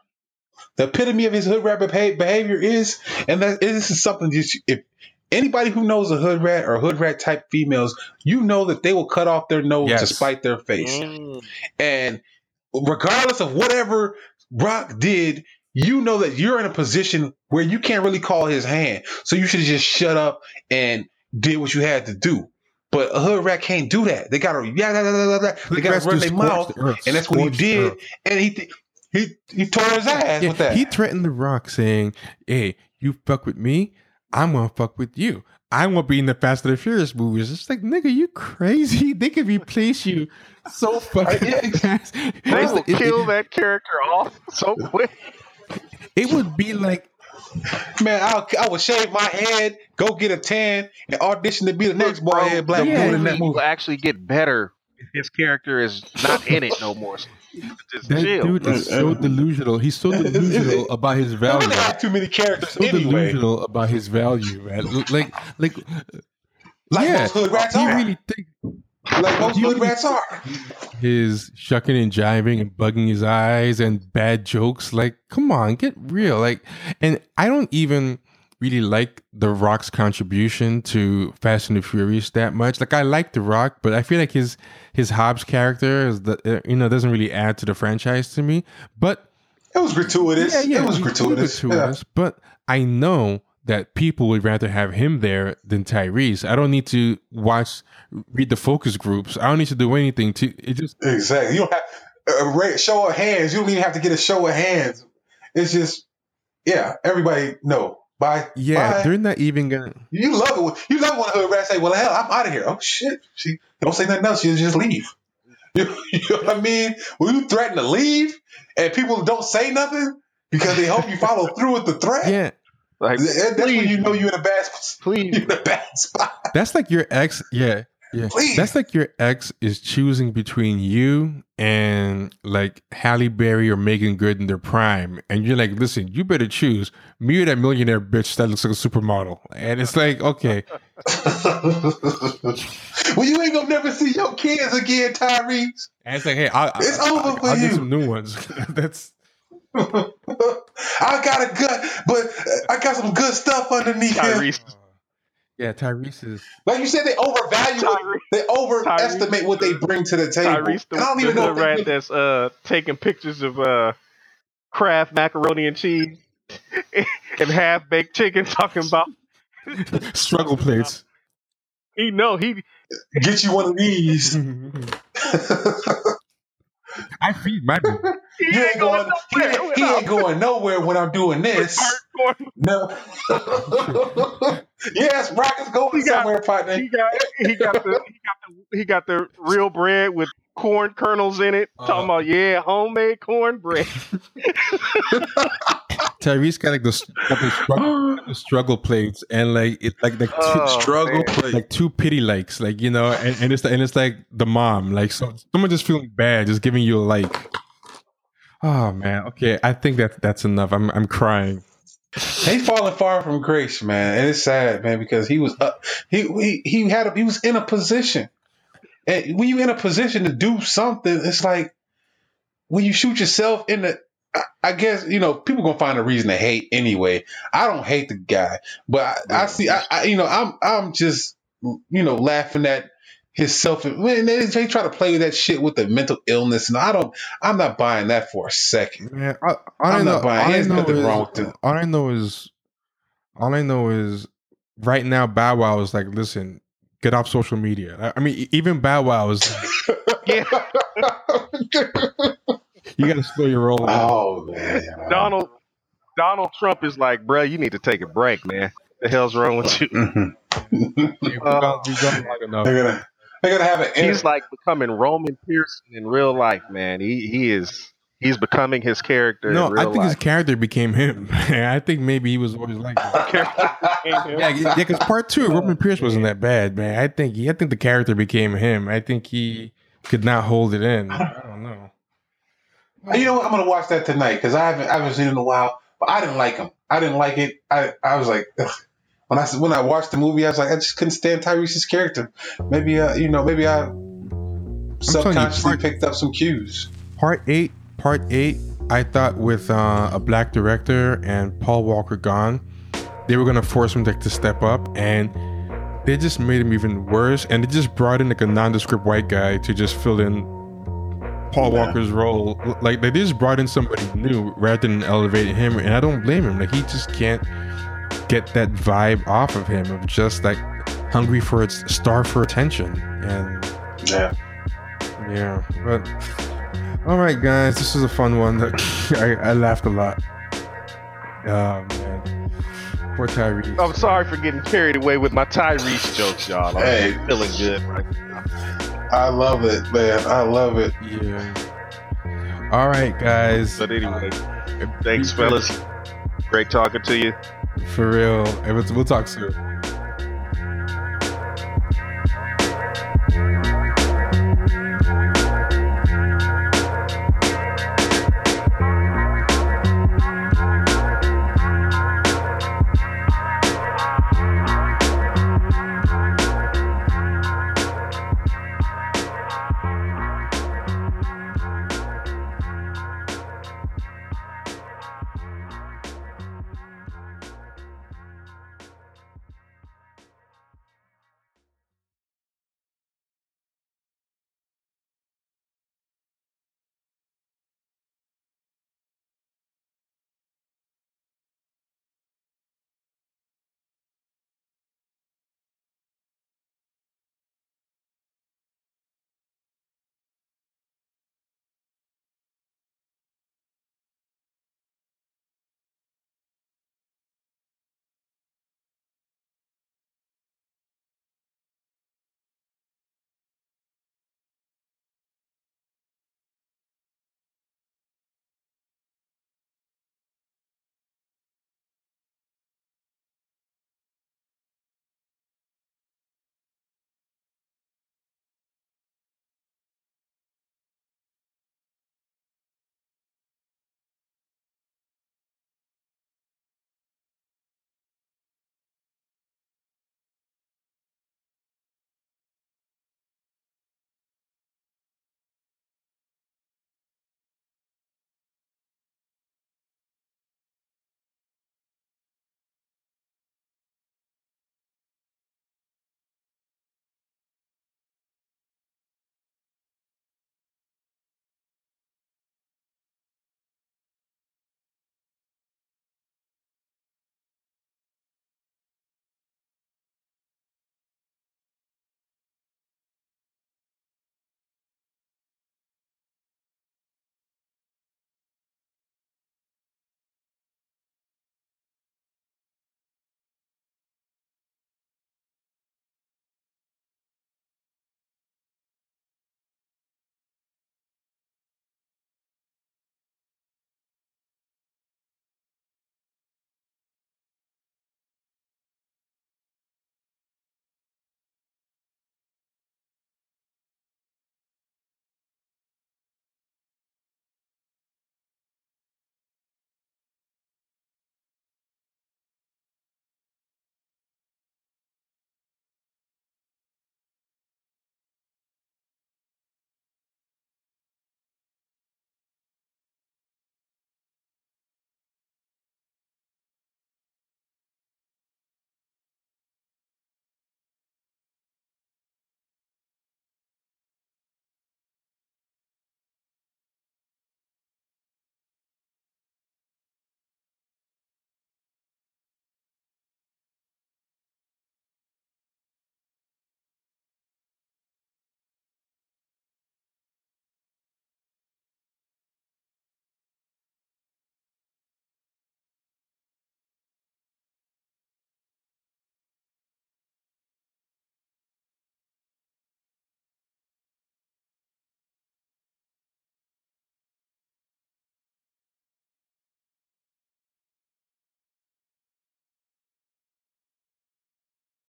[SPEAKER 3] the epitome of his hood rat behavior is, and that this is something that you, if anybody who knows a hood rat or hood rat type females, you know that they will cut off their nose yes. to spite their face, mm. and regardless of whatever Rock did, you know that you're in a position where you can't really call his hand. So you should just shut up and did what you had to do. But a hood rat can't do that. They gotta yeah, yeah, yeah, yeah they gotta run their mouth, the and that's what he did. Earth. And he he he tore his ass yeah, with that.
[SPEAKER 1] He threatened the Rock, saying, "Hey, you fuck with me, I'm gonna fuck with you." I won't be in the Fast and the Furious movies. It's like, nigga, you crazy? *laughs* They could replace you so *laughs* fucking yeah, fast.
[SPEAKER 2] They will kill it, that character off so quick.
[SPEAKER 1] It would be like,
[SPEAKER 3] man, I'll, I would shave my head, go get a tan, and audition to be the next boy head black yeah, dude in that movie.
[SPEAKER 2] Will actually get better if his character is not in it no more. *laughs*
[SPEAKER 1] that chill. dude is so delusional. He's so delusional *laughs* about his value.
[SPEAKER 3] They have too many characters.
[SPEAKER 1] So
[SPEAKER 3] anyway.
[SPEAKER 1] delusional about his value, man. Like, like,
[SPEAKER 3] like yeah, most hood rats
[SPEAKER 1] he
[SPEAKER 3] are.
[SPEAKER 1] really think.
[SPEAKER 3] Like most hood rats are.
[SPEAKER 1] His shucking and jiving and bugging his eyes and bad jokes. Like, come on, get real. Like, and I don't even really like The Rock's contribution to Fast and the Furious that much. Like I like The Rock, but I feel like his his Hobbs character is the uh, you know doesn't really add to the franchise to me. But
[SPEAKER 3] it was gratuitous. Yeah, yeah, it was gratuitous. gratuitous yeah.
[SPEAKER 1] But I know that people would rather have him there than Tyrese. I don't need to watch read the focus groups. I don't need to do anything to it just
[SPEAKER 3] exactly. You don't have a show of hands. You don't even have to get a show of hands. It's just yeah. Everybody know Bye.
[SPEAKER 1] Yeah,
[SPEAKER 3] Bye.
[SPEAKER 1] they're not even gonna.
[SPEAKER 3] You love it. you love when a hood rat say, "Well, hell, I'm out of here." Oh shit! She don't say nothing else. She just leave. You, *laughs* you know what I mean? When you threaten to leave and people don't say nothing because they hope you follow through with the threat.
[SPEAKER 1] Yeah.
[SPEAKER 3] Like, that's please. when you know you're in a bad spot.
[SPEAKER 2] Please.
[SPEAKER 3] You're in a bad *laughs* spot.
[SPEAKER 1] That's like your ex. Yeah. Yeah. Please. That's like your ex is choosing between you and like Halle Berry or Meagan Good in their prime. And you're like, listen, you better choose me or that millionaire bitch that looks like a supermodel. And it's like, okay. *laughs*
[SPEAKER 3] well, you ain't gonna never see your kids again, Tyrese.
[SPEAKER 1] And it's like, hey, I,
[SPEAKER 3] it's I, over I, for I'll you.
[SPEAKER 1] Get some new ones. *laughs* That's. *laughs*
[SPEAKER 3] I got a good, but I got some good stuff underneath Tyrese. Him.
[SPEAKER 1] Yeah, Tyrese is
[SPEAKER 3] like you said. They overvalue. Tyrese, they overestimate Tyrese, what they bring to the table. Tyrese, the, I don't even know the
[SPEAKER 2] rat that's uh, taking pictures of uh, Kraft macaroni and cheese *laughs* and half baked chicken, talking about *laughs*
[SPEAKER 1] struggle plates.
[SPEAKER 2] He know he
[SPEAKER 3] get you one of these. *laughs*
[SPEAKER 1] I feed my
[SPEAKER 3] He, he ain't going. He ain't, he ain't going nowhere when I'm doing this. No. *laughs* yes, Rock is going he somewhere, got, partner.
[SPEAKER 2] He got, he got the he got the he got the real bread with corn kernels in it. Uh, talking about yeah, homemade cornbread. *laughs*
[SPEAKER 1] Tyrese got like the, got the, struggle, *gasps* the struggle plates and like it like like
[SPEAKER 3] oh, two, struggle
[SPEAKER 1] plates, like two pity likes, like you know, and, and it's and it's like the mom, like so someone just feeling bad, just giving you a like. Oh man, okay, I think that that's enough. I'm I'm crying.
[SPEAKER 3] He's falling far from grace, man, and it's sad, man, because he was up, he he he had a, he was in a position, and when you in a position to do something, it's like when you shoot yourself in the I guess you know people gonna find a reason to hate anyway. I don't hate the guy, but I, I see, I, I, you know, I'm I'm just you know laughing at his self. When they, they, try to play that shit with the mental illness, and I don't, I'm not buying that for a second.
[SPEAKER 1] Man, I, I'm not buying. There's nothing is, wrong with it. All I know is, all I know is, right now Bow Wow is like, listen, get off social media. I, I mean, even Bow Wow is. *laughs* yeah. *laughs* you got to slow your roll.
[SPEAKER 3] Oh man,
[SPEAKER 2] Donald Donald Trump is like, bro, you need to take a break, man. The hell's wrong with you?
[SPEAKER 3] Mm-hmm. uh, *laughs* they're gonna they're gonna have
[SPEAKER 2] it. He's like becoming Roman Pearson in real life, man. He he is he's becoming his character.
[SPEAKER 1] No, I think
[SPEAKER 2] life.
[SPEAKER 1] his character became him. *laughs* I think maybe he was always like that. *laughs* yeah, yeah. Because part two, Roman Pearce wasn't that bad, man. I think he, I think the character became him. I think he could not hold it in. I don't know.
[SPEAKER 3] You know what? I'm gonna watch that tonight because I haven't I haven't seen it in a while. But I didn't like him. I didn't like it. I I was like. Ugh. When I when I watched the movie, I was like, I just couldn't stand Tyrese's character. Maybe, uh, you know, maybe I subconsciously you, part, picked up some cues.
[SPEAKER 1] Part eight, part eight. I thought with uh, a black director and Paul Walker gone, they were gonna force him to, to step up, and they just made him even worse. And they just brought in like a nondescript white guy to just fill in Paul yeah. Walker's role. Like they just brought in somebody new rather than elevating him, and I don't blame him. Like he just can't get that vibe off of him of just like hungry for its star for attention. And
[SPEAKER 3] yeah.
[SPEAKER 1] Yeah but all right guys this was a fun one. *laughs* I, I laughed a lot. Oh man. Poor Tyrese.
[SPEAKER 2] I'm sorry for getting carried away with my Tyrese jokes y'all. I'm hey, feeling good right now.
[SPEAKER 3] I love it man. I love it.
[SPEAKER 1] Yeah. All right guys.
[SPEAKER 2] But anyway uh, thanks fellas great talking to you
[SPEAKER 1] for real. We'll talk soon.